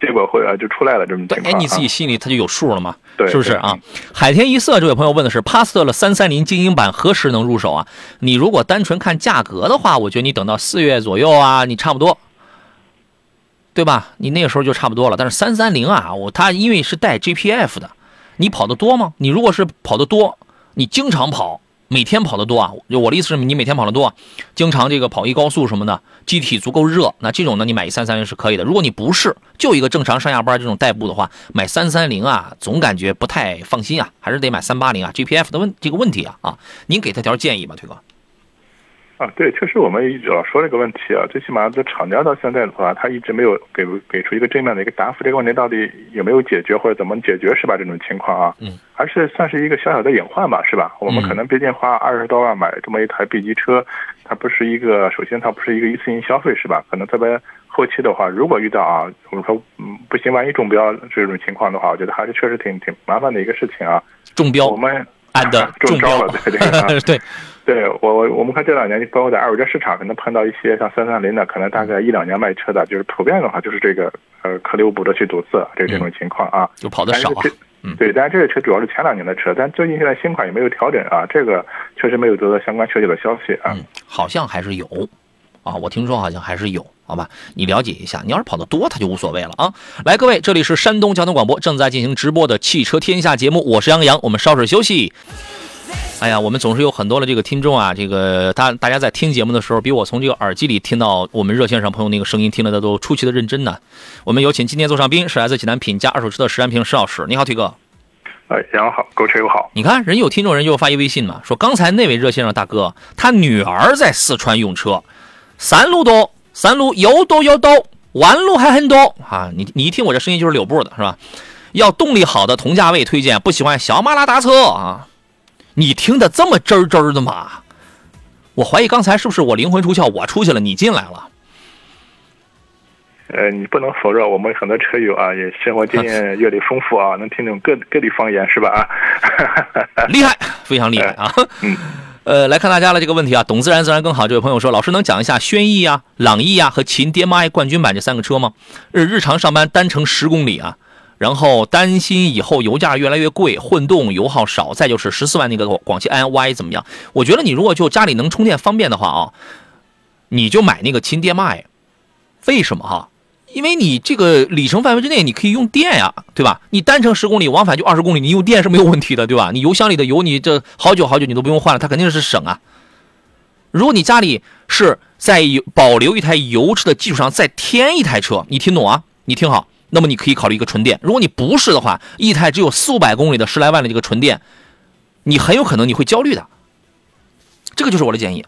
结果会呃就出来了这么对情，况、啊。哎，你自己心里他就有数了嘛，对是不是啊？海天一色这位朋友问的是帕萨特三三零精英版何时能入手啊？你如果单纯看价格的话，我觉得你等到四月左右啊，你差不多，对吧？你那个时候就差不多了。但是三三零啊，我它因为是带 GPF 的，你跑得多吗？你如果是跑得多，你经常跑。每天跑得多啊，就我的意思是你每天跑得多，经常这个跑一高速什么的，机体足够热，那这种呢，你买一三三零是可以的。如果你不是就一个正常上下班这种代步的话，买三三零啊，总感觉不太放心啊，还是得买三八零啊，GPF 的问这个问题啊啊，您给他条建议吧，推哥。啊，对，确实我们老说这个问题啊，最起码这厂家到现在的话，他一直没有给给出一个正面的一个答复，这个问题到底有没有解决或者怎么解决是吧？这种情况啊，嗯，还是算是一个小小的隐患吧，是吧？我们可能毕竟花二十多万买这么一台 B 级车，它不是一个，首先它不是一个一次性消费，是吧？可能特别后期的话，如果遇到啊，我们说嗯不行，万一中标这种情况的话，我觉得还是确实挺挺麻烦的一个事情啊。中标我们按的中中标招了，对对啊。对，对我我我们看这两年，包括在二手车市场，可能碰到一些像三三零的，可能大概一两年卖车的，就是普遍的话就是这个呃颗粒物补的去堵刺，这这种情况啊。就跑的少嗯对，但是这个车主要是前两年的车，但最近现在新款也没有调整啊，这个确实没有得到相关确切的消息啊。嗯，好像还是有啊，我听说好像还是有，好吧？你了解一下，你要是跑得多，它就无所谓了啊。来，各位，这里是山东交通广播正在进行直播的汽车天下节目，我是杨洋，我们稍事休息。哎呀，我们总是有很多的这个听众啊，这个大大家在听节目的时候，比我从这个耳机里听到我们热线上朋友那个声音听得都出奇的认真呢。我们有请今天座上宾是来自济南品家二手车的石安平石老师，你好，腿哥。哎，杨好，购车友好。你看，人有听众人就发一微信嘛，说刚才那位热线上大哥，他女儿在四川用车，三路多，三路有多有多，弯路还很多啊！你你一听我这声音就是柳步的是吧？要动力好的同价位推荐，不喜欢小马拉大车啊！你听得这么真儿真儿的吗？我怀疑刚才是不是我灵魂出窍，我出去了，你进来了？呃，你不能否认，我们很多车友啊，也生活经验阅历丰富啊，能听懂各各地方言是吧？啊，厉害，非常厉害啊！嗯，呃，来看大家的这个问题啊，懂自然自然更好。这位朋友说，老师能讲一下轩逸啊、朗逸啊和秦 DMI 冠军版这三个车吗？日日常上班单程十公里啊，然后担心以后油价越来越贵，混动油耗少，再就是十四万那个广汽安 Y 怎么样？我觉得你如果就家里能充电方便的话啊，你就买那个秦 DMI，为什么哈？因为你这个里程范围之内，你可以用电呀，对吧？你单程十公里，往返就二十公里，你用电是没有问题的，对吧？你油箱里的油，你这好久好久你都不用换了，它肯定是省啊。如果你家里是在保留一台油车的基础上再添一台车，你听懂啊？你听好，那么你可以考虑一个纯电。如果你不是的话，一台只有四五百公里的十来万的这个纯电，你很有可能你会焦虑的。这个就是我的建议。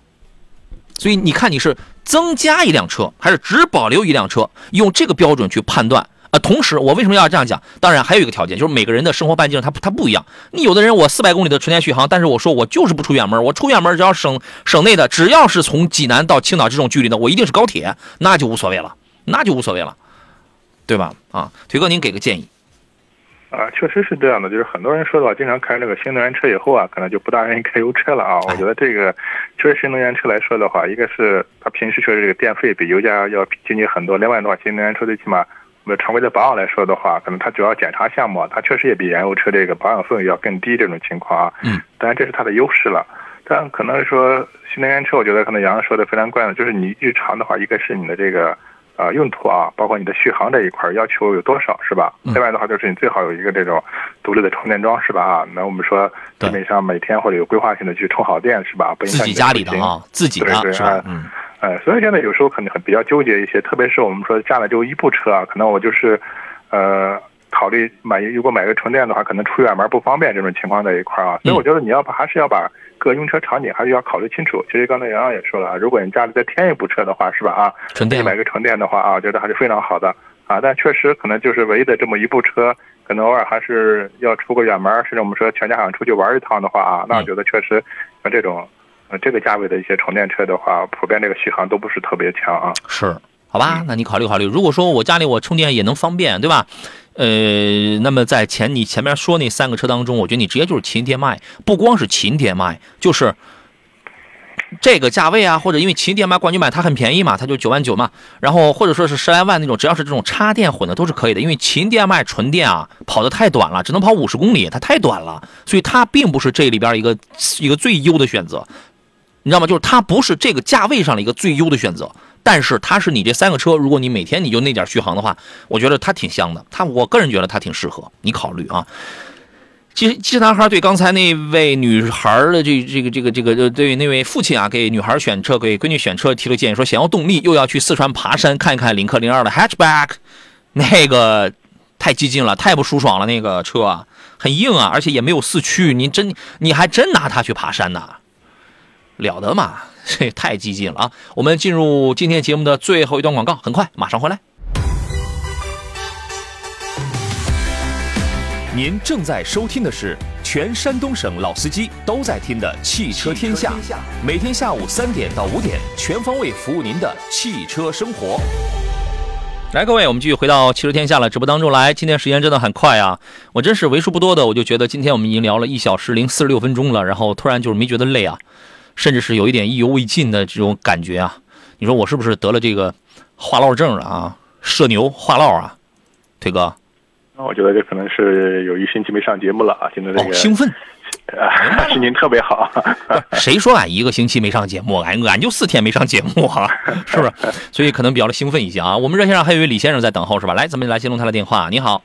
所以你看你是增加一辆车，还是只保留一辆车，用这个标准去判断。啊，同时我为什么要这样讲？当然还有一个条件，就是每个人的生活半径它它不一样。你有的人我四百公里的纯电续航，但是我说我就是不出远门，我出远门只要省省内的，只要是从济南到青岛这种距离的，我一定是高铁，那就无所谓了，那就无所谓了，对吧？啊，腿哥您给个建议。啊，确实是这样的，就是很多人说的话，经常开这个新能源车以后啊，可能就不大愿意开油车了啊。我觉得这个，确实新能源车来说的话，一个是它平时确实这个电费比油价要经济很多，另外的话，新能源车最起码我们常规的保养来说的话，可能它主要检查项目，它确实也比燃油车这个保养费用要更低这种情况啊。嗯，当然这是它的优势了，但可能说新能源车，我觉得可能杨洋说的非常关键，就是你日常的话，一个是你的这个。啊、用途啊，包括你的续航这一块要求有多少是吧？嗯另外的话，就是你最好有一个这种独立的充电桩是吧？啊，那我们说基本上每天或者有规划性的去充好电是吧？不影自己家里的啊，自己的是吧哎？嗯，呃，所以现在有时候可能很比较纠结一些，特别是我们说家里就一部车啊，可能我就是，呃，考虑买如果买个纯电的话，可能出远门不方便这种情况在一块儿啊，所以我觉得你要把还是要把各用车场景还是要考虑清楚。其实刚才杨洋也说了啊，如果你家里再添一部车的话，是吧啊？纯电买个纯电的话啊，我觉得还是非常好的啊。但确实可能就是唯一的这么一部车，可能偶尔还是要出个远门，甚至我们说全家想出去玩一趟的话啊，那我觉得确实像这种。呃，这个价位的一些充电车的话，普遍这个续航都不是特别强啊。是，好吧，那你考虑考虑。如果说我家里我充电也能方便，对吧？呃，那么在前你前面说那三个车当中，我觉得你直接就是秦 DMI，不光是秦 DMI，就是这个价位啊，或者因为秦 DMI 冠军版它很便宜嘛，它就九万九嘛，然后或者说是十来万那种，只要是这种插电混的都是可以的，因为秦 DMI 纯电啊跑得太短了，只能跑五十公里，它太短了，所以它并不是这里边一个一个最优的选择。你知道吗？就是它不是这个价位上的一个最优的选择，但是它是你这三个车，如果你每天你就那点续航的话，我觉得它挺香的。它我个人觉得它挺适合你考虑啊。其实，其实男孩对刚才那位女孩的这这个这个这个呃，对那位父亲啊，给女孩选车，给闺女选车提了建议，说想要动力，又要去四川爬山看一看领克零二的 hatchback，那个太激进了，太不舒爽了，那个车啊，很硬啊，而且也没有四驱，你真你还真拿它去爬山呐？了得嘛，这太激进了啊！我们进入今天节目的最后一段广告，很快马上回来。您正在收听的是全山东省老司机都在听的《汽车天下》，每天下午三点到五点，全方位服务您的汽车生活。来，各位，我们继续回到汽车天下了直播当中来。今天时间真的很快啊，我真是为数不多的，我就觉得今天我们已经聊了一小时零四十六分钟了，然后突然就是没觉得累啊。甚至是有一点意犹未尽的这种感觉啊。你说我是不是得了这个话唠症了啊？社牛话唠啊，腿哥。那我觉得这可能是有一星期没上节目了啊，现在这哦，个兴奋。啊，心情特别好。谁说俺一个星期没上节目？俺俺就四天没上节目啊，是不是？所以可能比较的兴奋一些啊。我们热线上还有一位李先生在等候是吧？来，咱们来接通他的电话。你好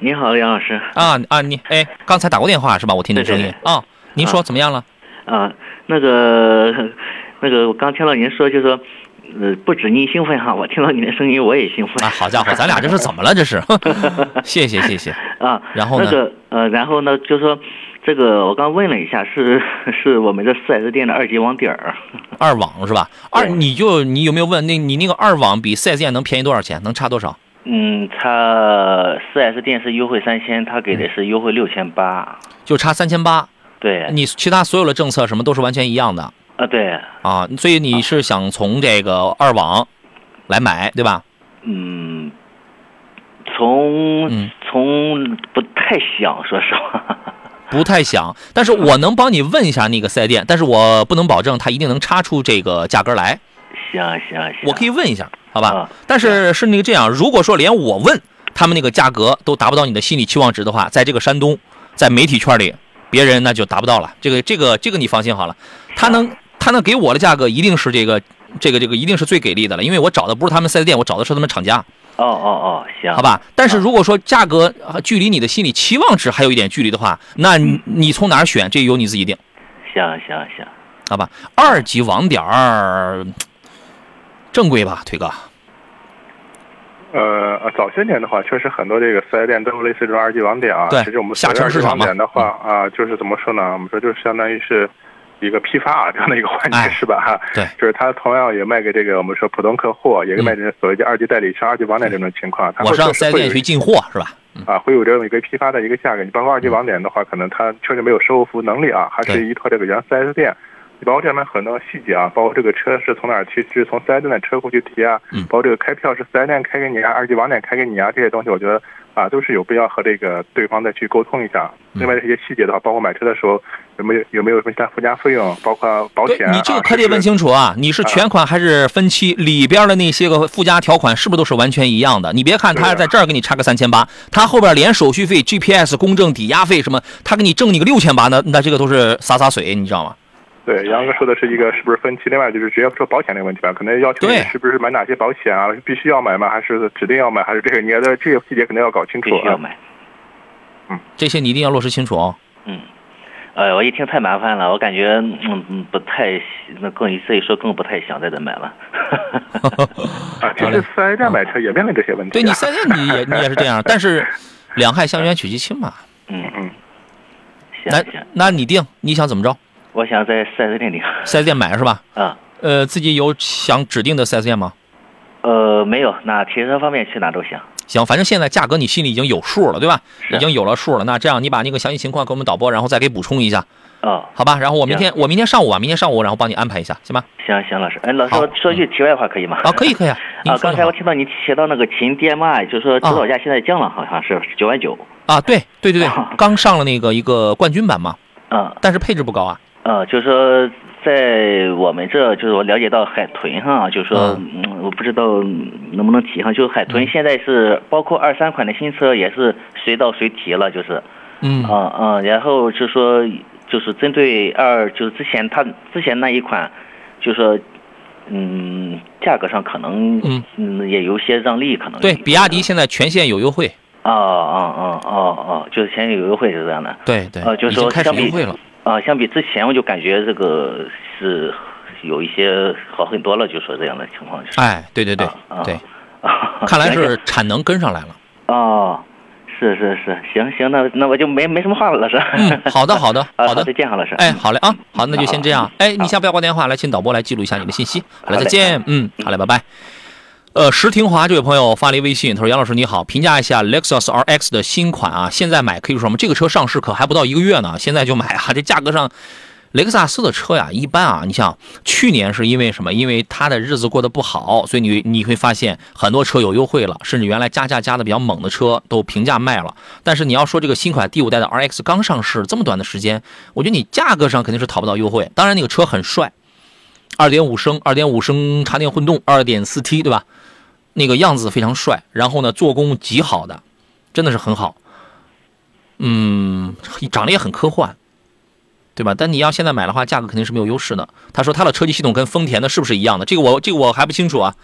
你好，杨老师。啊啊，你哎，刚才打过电话是吧？我听你声音对啊。您说怎么样了？啊，那个那个，我刚听到您说，就说，呃，不止你兴奋哈，我听到你的声音我也兴奋。啊，好家伙，咱俩这是怎么了？这是，谢谢谢谢。啊，然后呢那个呃，然后呢，就说这个我刚问了一下，是 是我们这四 S 店的二级网点儿。二网是吧？二，你就你有没有问那你那个二网比四 S 店能便宜多少钱？能差多少？嗯，差四 S 店是优惠三千，他给的是优惠六千八。就差三千八。对，你其他所有的政策什么都是完全一样的啊，对，啊，所以你是想从这个二网来买对吧？嗯，从、嗯从不太想，说实话。不太想，但是我能帮你问一下那个四 S 店，但是我不能保证他一定能差出这个价格来。行行行，我可以问一下，好吧？啊但是是那个这样，如果说连我问他们那个价格都达不到你的心理期望值的话，在这个山东，在媒体圈里，别人那就达不到了。这个这个这个你放心好了，他能他能给我的价格一定是这个这个这个一定是最给力的了，因为我找的不是他们四 S 店，我找的是他们厂家，哦哦哦，行，好吧？但是如果说价格呃距离你的心理期望值还有一点距离的话，那你你从哪儿选，这由你自己定，行行行，好吧？二级网点儿正规吧，腿哥。呃，呃早些年的话，确实很多这个四 S 店都有类似这种二级网点啊。对其实我们下沉市场嘛嗯网点的话啊，就是怎么说呢？我们说就是相当于是一个批发啊这样的一个环节，哎是吧？哈，对就是他同样也卖给这个我们说普通客户，也卖给所谓的二级代理商、二级网点这种情况。我上确实 4S 会有店去进货是吧？啊，会有这么一个批发的一个价格。你包括二级网点的话，可能它确实没有售后服务能力啊，还是依托这个原四 S 店。你包括这里面很多细节啊，包括这个车是从哪儿去，是从四 S 店的车库去提啊，嗯包括这个开票是四 S 店开给你啊，二级网点开给你啊，这些东西我觉得啊都是有必要和这个对方再去沟通一下。嗯另外这些细节的话，包括买车的时候有没有有没有什么其他附加费用，包括保险啊。你这个可得问清楚啊！你是全款还是分期？里边的那些个附加条款是不是都是完全一样的？你别看他在这儿给你差个三千八，他后边连手续费、GPS、公证、抵押费什么，他给你挣你个六千八，那那这个都是洒洒水，你知道吗？对，杨哥说的是一个是不是分期？另外就是直接说保险这个问题吧，可能要求你是不是买哪些保险啊？必须要买吗？还是指定要买？还是这个你的这个细节肯定要搞清楚啊。必须要买。嗯这些你一定要落实清楚哦。嗯，呃，我一听太麻烦了，我感觉嗯嗯不太，那更这一说更不太想在这买了。啊，其实四 S 店买车也面临这些问题、啊。对你四 S 店你也你也是这样，但是两害相权取其轻嘛。嗯嗯，那行行，那你定你想怎么着？我想在 4S 店里。四 S 店买是吧？啊，呃，自己有想指定的四 S 店吗？呃，没有，那提车方面去哪都行。行，反正现在价格你心里已经有数了，对吧？是已经有了数了。那这样，你把那个详细情况给我们导播，然后再给补充一下，哦，好吧？然后我明天我明天上午啊，明天上午然后帮你安排一下，行吧？行行，老师，哎，老师，好我说句题外话可以吗？啊，可以可以啊。啊，刚才我听到你提到那个秦 DMI，就是说指导价现在降了，好像是九万九。啊，对对对对啊，刚上了那个一个冠军版嘛，嗯但是配置不高啊。呃，就是说在我们这，就是我了解到海豚哈，就是说，嗯，我不知道能不能提上，就是海豚嗯现在是包括二三款的新车也是随到随提了，就是，嗯啊啊，然后就说就是针对二，就是之前它之前那一款，就是说。嗯，价格上可能嗯嗯也有些让利，可能对，比亚迪现在全线有优惠。哦哦哦哦哦，就是前有优惠是这样的。对对，呃，就是已经开始说相比优惠了。啊，相比之前我就感觉这个是有一些好很多了，就说这样的情况就是。哎，对对对对，啊，看来是产能跟上来了。哦，是是是，行行，那那我就没没什么话了，老师。嗯，好的好的 啊好的再。见，哈老师。哎，好嘞啊，好，那就先这样。哎，你先不要挂电话，来，请导播来记录一下你的信息。好嘞，好嘞再见。嗯，好嘞，拜拜。呃，石廷华这位朋友发了一微信，他说：“杨老师你好，评价一下 Lexus RX 的新款啊，现在买可以说什么？这个车上市可还不到一个月呢，现在就买啊，这价格上雷克萨斯的车呀，一般啊，你像去年是因为什么？因为它的日子过得不好，所以你你会发现很多车有优惠了，甚至原来加价加的比较猛的车都平价卖了。但是你要说这个新款第五代的 RX 刚上市这么短的时间，我觉得你价格上肯定是讨不到优惠。当然那个车很帅，二点五升二点五升插电混动，二点四 T 对吧？那个样子非常帅，然后呢做工极好的，真的是很好。嗯，长得也很科幻。对吧？但你要现在买的话，价格肯定是没有优势的。他说他的车机系统跟丰田的是不是一样的？这个我这个我还不清楚啊。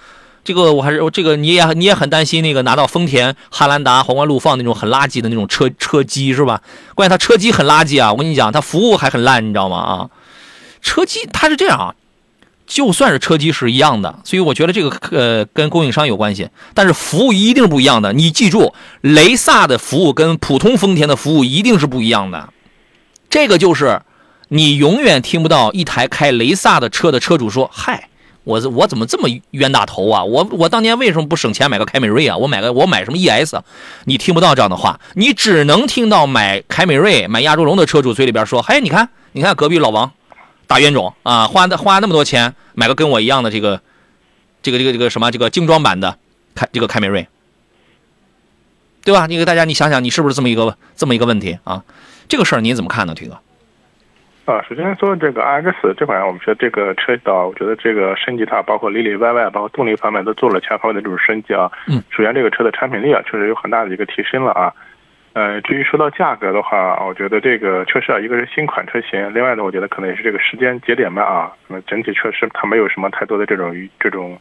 这个我还是这个你也你也很担心那个拿到丰田汉兰达、皇冠陆放那种很垃圾的那种车车机是吧？关键他车机很垃圾啊！我跟你讲，他服务还很烂，你知道吗？啊，车机它是这样啊，就算是车机是一样的，所以我觉得这个呃跟供应商有关系，但是服务一定不一样的。你记住，雷萨的服务跟普通丰田的服务一定是不一样的，这个就是。你永远听不到一台开雷萨的车的车主说：“嗨，我我怎么这么冤大头啊？我我当年为什么不省钱买个凯美瑞啊？我买个我买什么 ES？你听不到这样的话，你只能听到买凯美瑞、买亚洲龙的车主嘴里边说：‘嘿，你看，你看隔壁老王，大冤种啊，花花那么多钱买个跟我一样的这个这个这个这个什么这个精装版的凯这个凯美瑞，对吧？你给大家你想想，你是不是这么一个这么一个问题啊？这个事儿您怎么看呢，腿哥？”啊，首先说这个 RX 这款，我们说这个车道，我觉得这个升级它包括里里外外，包括动力方面都做了全方位的这种升级啊。嗯。首先这个车的产品力啊，确实有很大的一个提升了啊。呃，至于说到价格的话，我觉得这个确实啊，一个是新款车型，另外呢，我觉得可能也是这个时间节点吧啊。那么整体确实它没有什么太多的这种这种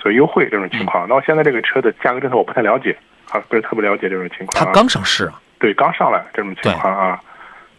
所谓优惠这种情况。那我现在这个车的价格政策我不太了解啊，不是特别了解这种情况。它刚上市啊？对，刚上来这种情况啊。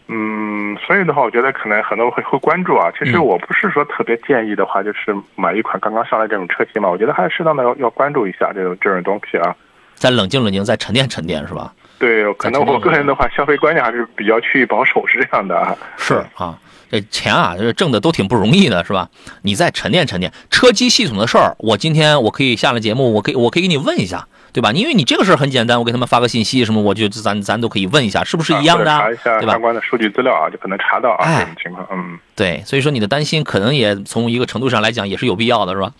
嗯，所以的话，我觉得可能很多人会会关注啊。其实我不是说特别建议的话，就是买一款刚刚上来这种车型嘛。我觉得还是适当的要要关注一下这种这种东西啊。再冷静冷静，再沉淀沉淀，是吧？对，可能我个人的话，消费观念还是比较趋于保守，是这样的啊。是啊，这钱啊，这挣的都挺不容易的，是吧？你再沉淀沉淀车机系统的事儿，我今天我可以下了节目，我可以我可以给你问一下。对吧？因为你这个事儿很简单，我给他们发个信息什么，我就咱咱都可以问一下，是不是一样的？查一下？相关的数据资料啊，就可能查到啊这种情况。嗯，对，所以说你的担心可能也从一个程度上来讲也是有必要的，是吧？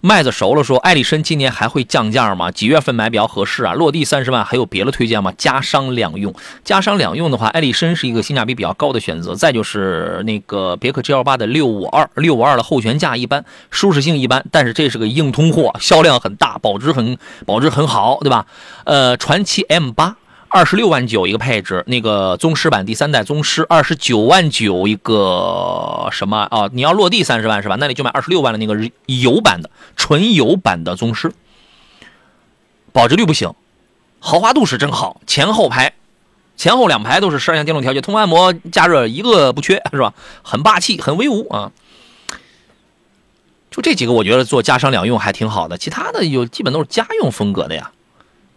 麦子熟了，说艾力绅今年还会降价吗？几月份买比较合适啊？落地三十万，还有别的推荐吗？加商两用，加商两用的话，艾力绅是一个性价比比较高的选择。再就是那个别克 GL 八的六五二，六五二的后悬架一般，舒适性一般，但是这是个硬通货，销量很大，保值很保值很好，对吧？呃，传祺 M 八。二十六万九一个配置，那个宗师版第三代宗师二十九万九一个什么啊？你要落地三十万是吧？那你就买二十六万的那个油版的纯油版的宗师，保值率不行，豪华度是真好，前后排，前后两排都是十二项电动调节，通风按摩加热一个不缺是吧？很霸气，很威武啊！就这几个，我觉得做家商两用还挺好的，其他的有基本都是家用风格的呀。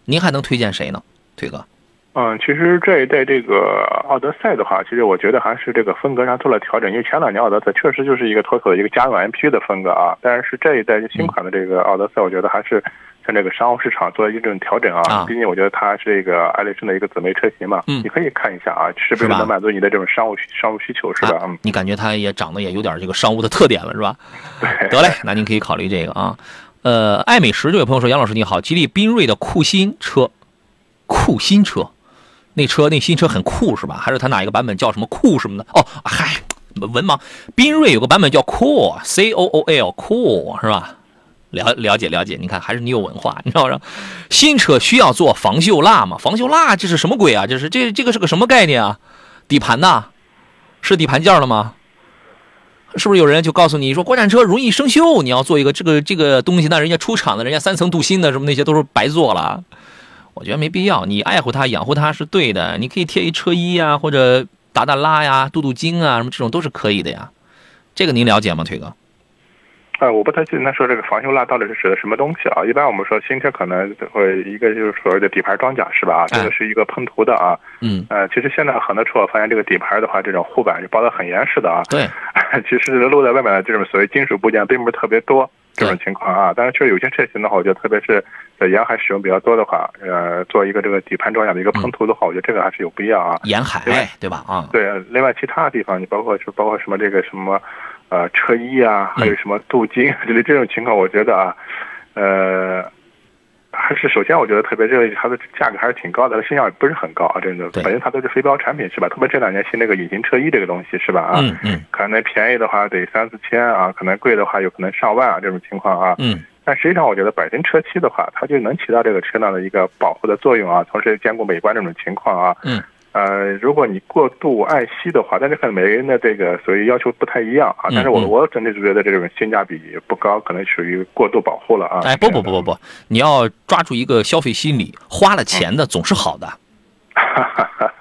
您还能推荐谁呢，腿哥？嗯，其实这一代这个奥德赛的话，其实我觉得还是这个风格上做了调整。因为前两年奥德赛确实就是一个妥妥的一个家用 MPV 的风格啊，但是这一代新款的这个奥德赛，我觉得还是像这个商务市场做了一种调整啊。毕竟我觉得它是这个爱丽绅的一个姊妹车型嘛，嗯，你可以看一下啊，是不是能满足你的这种商务商务需求，是吧？嗯，你感觉它也长得也有点这个商务的特点了，是吧？对，得嘞，那您可以考虑这个啊。呃，爱美食这位朋友说：“杨老师你好，吉利缤瑞的酷新车，酷新车。”那车那新车很酷是吧？还是它哪一个版本叫什么酷什么的？哦，嗨，文盲，缤瑞有个版本叫 Cool，C O O L Cool 是吧？了了解了解，你看还是你有文化，你知道吗？新车需要做防锈蜡吗？防锈蜡这是什么鬼啊？这是这这个是个什么概念啊？底盘呐？是底盘件了吗？是不是有人就告诉你说国产车容易生锈，你要做一个这个这个东西？那人家出厂的，人家三层镀锌的什么那些都是白做了。我觉得没必要，你爱护它、养护它是对的。你可以贴一车衣啊，或者打打蜡呀、镀镀金啊，什么这种都是可以的呀。这个您了解吗，腿哥？呃，我不太清楚他说这个防锈蜡到底是指的什么东西啊？一般我们说新车可能会一个就是所谓的底盘装甲是吧？这个是一个喷涂的啊。嗯。呃，其实现在很多车我发现这个底盘的话，这种护板是包的很严实的啊。对。其实露在外面的这种所谓金属部件并不是特别多这种情况啊。但是确实有些车型的话，我觉得特别是在沿海使用比较多的话，呃，做一个这个底盘装甲的一个喷涂的话，我觉得这个还是有必要啊。沿海对吧？啊，对，另外其他地方，你包括就包括什么这个什么，呃，车衣啊，还有什么镀金之类 这种情况，我觉得啊，呃，还是首先我觉得特别这个它的价格还是挺高的，它性价比不是很高啊，真的，对反正它都是非标产品是吧？特别这两年新那个隐形车衣这个东西是吧？啊，嗯嗯可能便宜的话得三四千啊，可能贵的话有可能上万啊这种情况啊。嗯但实际上，我觉得本身车漆的话，它就能起到这个车辆的一个保护的作用啊，同时兼顾美观这种情况啊。嗯。呃，如果你过度爱惜的话，但是可能每个人的这个所以要求不太一样啊。但是我嗯我整体是觉得这种性价比不高，可能属于过度保护了啊。哎，不不不不不，你要抓住一个消费心理，花了钱的总是好的。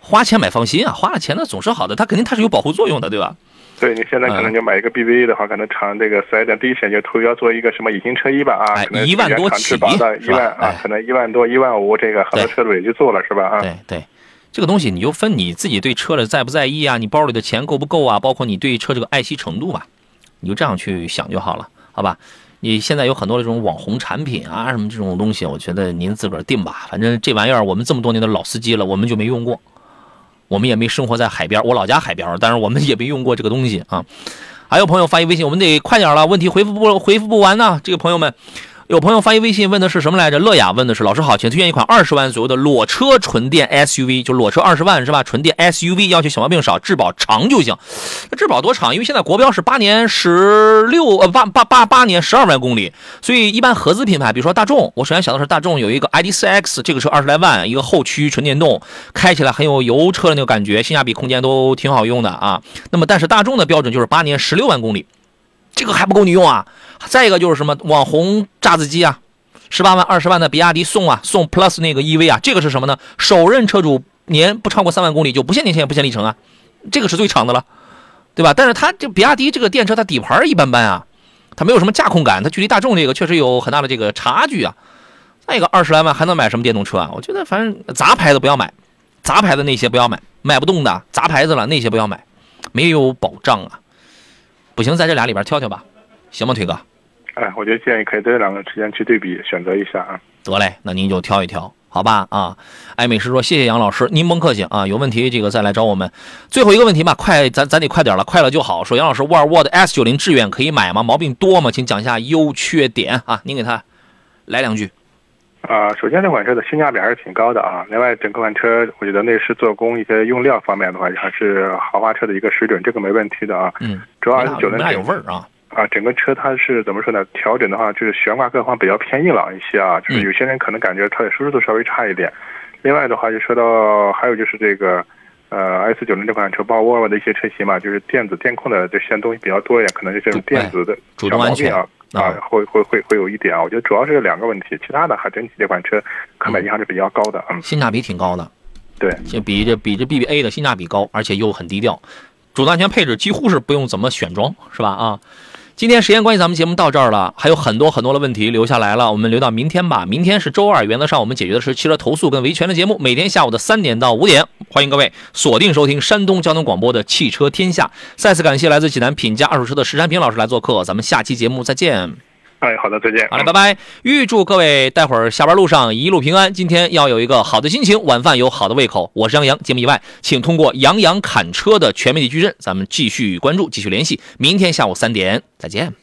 花钱买放心啊，花了钱的总是好的，它肯定它是有保护作用的，对吧？对你现在可能就买一个 BBA 的话，可能厂这个四 S 店第一时间就投要做一个什么隐形车衣吧啊，哎可能一万多起的一万啊，可能一万多一万五，这个很多车主也就做了是吧啊？对对，这个东西你就分你自己对车的在不在意啊，你包里的钱够不够啊，包括你对车这个爱惜程度吧，你就这样去想就好了，好吧？你现在有很多这种网红产品啊，什么这种东西，我觉得您自个儿定吧。反正这玩意儿我们这么多年的老司机了，我们就没用过，我们也没生活在海边，我老家海边，但是我们也没用过这个东西啊。还有朋友发一微信，我们得快点了，问题回复不回复不完呢。这个朋友们，有朋友发一微信问的是什么来着？乐雅问的是老师好，请推荐一款二十万左右的裸车纯电 SUV，就裸车二十万是吧？纯电 SUV 要求小毛病少，质保长就行。那质保多长？因为现在国标是八年十六呃八八八八年十二万公里，所以一般合资品牌，比如说大众，我首先想到是大众有一个 ID.4X，这个车二十来万，一个后驱纯电动，开起来很有油车的那个感觉，性价比、空间都挺好用的啊。那么但是大众的标准就是八年十六万公里，这个还不够你用啊。再一个就是什么网红榨子机啊，十八万、二十万的比亚迪宋啊，宋 Plus 那个 EV 啊，这个是什么呢？首任车主年不超过三万公里就不限年限、不限里程啊，这个是最长的了，对吧？但是它这比亚迪这个电车，它底盘一般般啊，它没有什么驾控感，它距离大众这个确实有很大的这个差距啊。再一个二十来万还能买什么电动车啊？我觉得反正杂牌的不要买，杂牌的那些不要买，买不动的杂牌子了那些不要买，没有保障啊。不行，在这俩里边挑挑吧，行吗，腿哥？哎，我觉得建议可以在这两个之间去对比选择一下啊。得嘞，那您就挑一挑，好吧？啊，爱美食说谢谢杨老师，您甭客气啊，有问题这个再来找我们。最后一个问题吧，快，咱咱得快点了，快了就好。说杨老师，沃尔沃的 S 九零致远可以买吗？毛病多吗？请讲一下优缺点啊，您给他来两句。啊、首先这款车的性价比还是挺高的啊。另外，整个款车我觉得内饰、做工、一些用料方面的话，还是豪华车的一个水准，这个没问题的啊。嗯，主要你俩你是九零俩有味儿啊。啊，整个车它是怎么说呢？调整的话，就是悬挂各方比较偏硬朗一些啊，就是嗯有些人可能感觉它的舒适度稍微差一点。另外的话，就说到还有就是这个，呃，S 九零这款车，包括沃尔沃的一些车型嘛，就是电子电控的这些东西比较多一点，可能是这种电子的小主动安全毛病啊。啊啊，会会会会有一点啊，我觉得主要是两个问题，其他的还整体这款车可买性还是比较高的，嗯，性价比挺高的，对，就比这比这 BBA 的性价比高，而且又很低调，主动安全配置几乎是不用怎么选装，是吧？啊，今天时间关系，咱们节目到这儿了，还有很多很多的问题留下来了，我们留到明天吧。明天是周二，原则上我们解决的是汽车投诉跟维权的节目，每天下午的三点到五点，欢迎各位锁定收听山东交通广播的汽车天下。再次感谢来自济南品家二手车的石山平老师来做客，咱们下期节目再见。哎，好的，再见。好嘞，拜拜！预祝各位待会儿下班路上一路平安。今天要有一个好的心情，晚饭有好的胃口。我是杨洋，节目以外，请通过杨洋侃车的全媒体矩阵，咱们继续关注，继续联系。明天下午三点再见。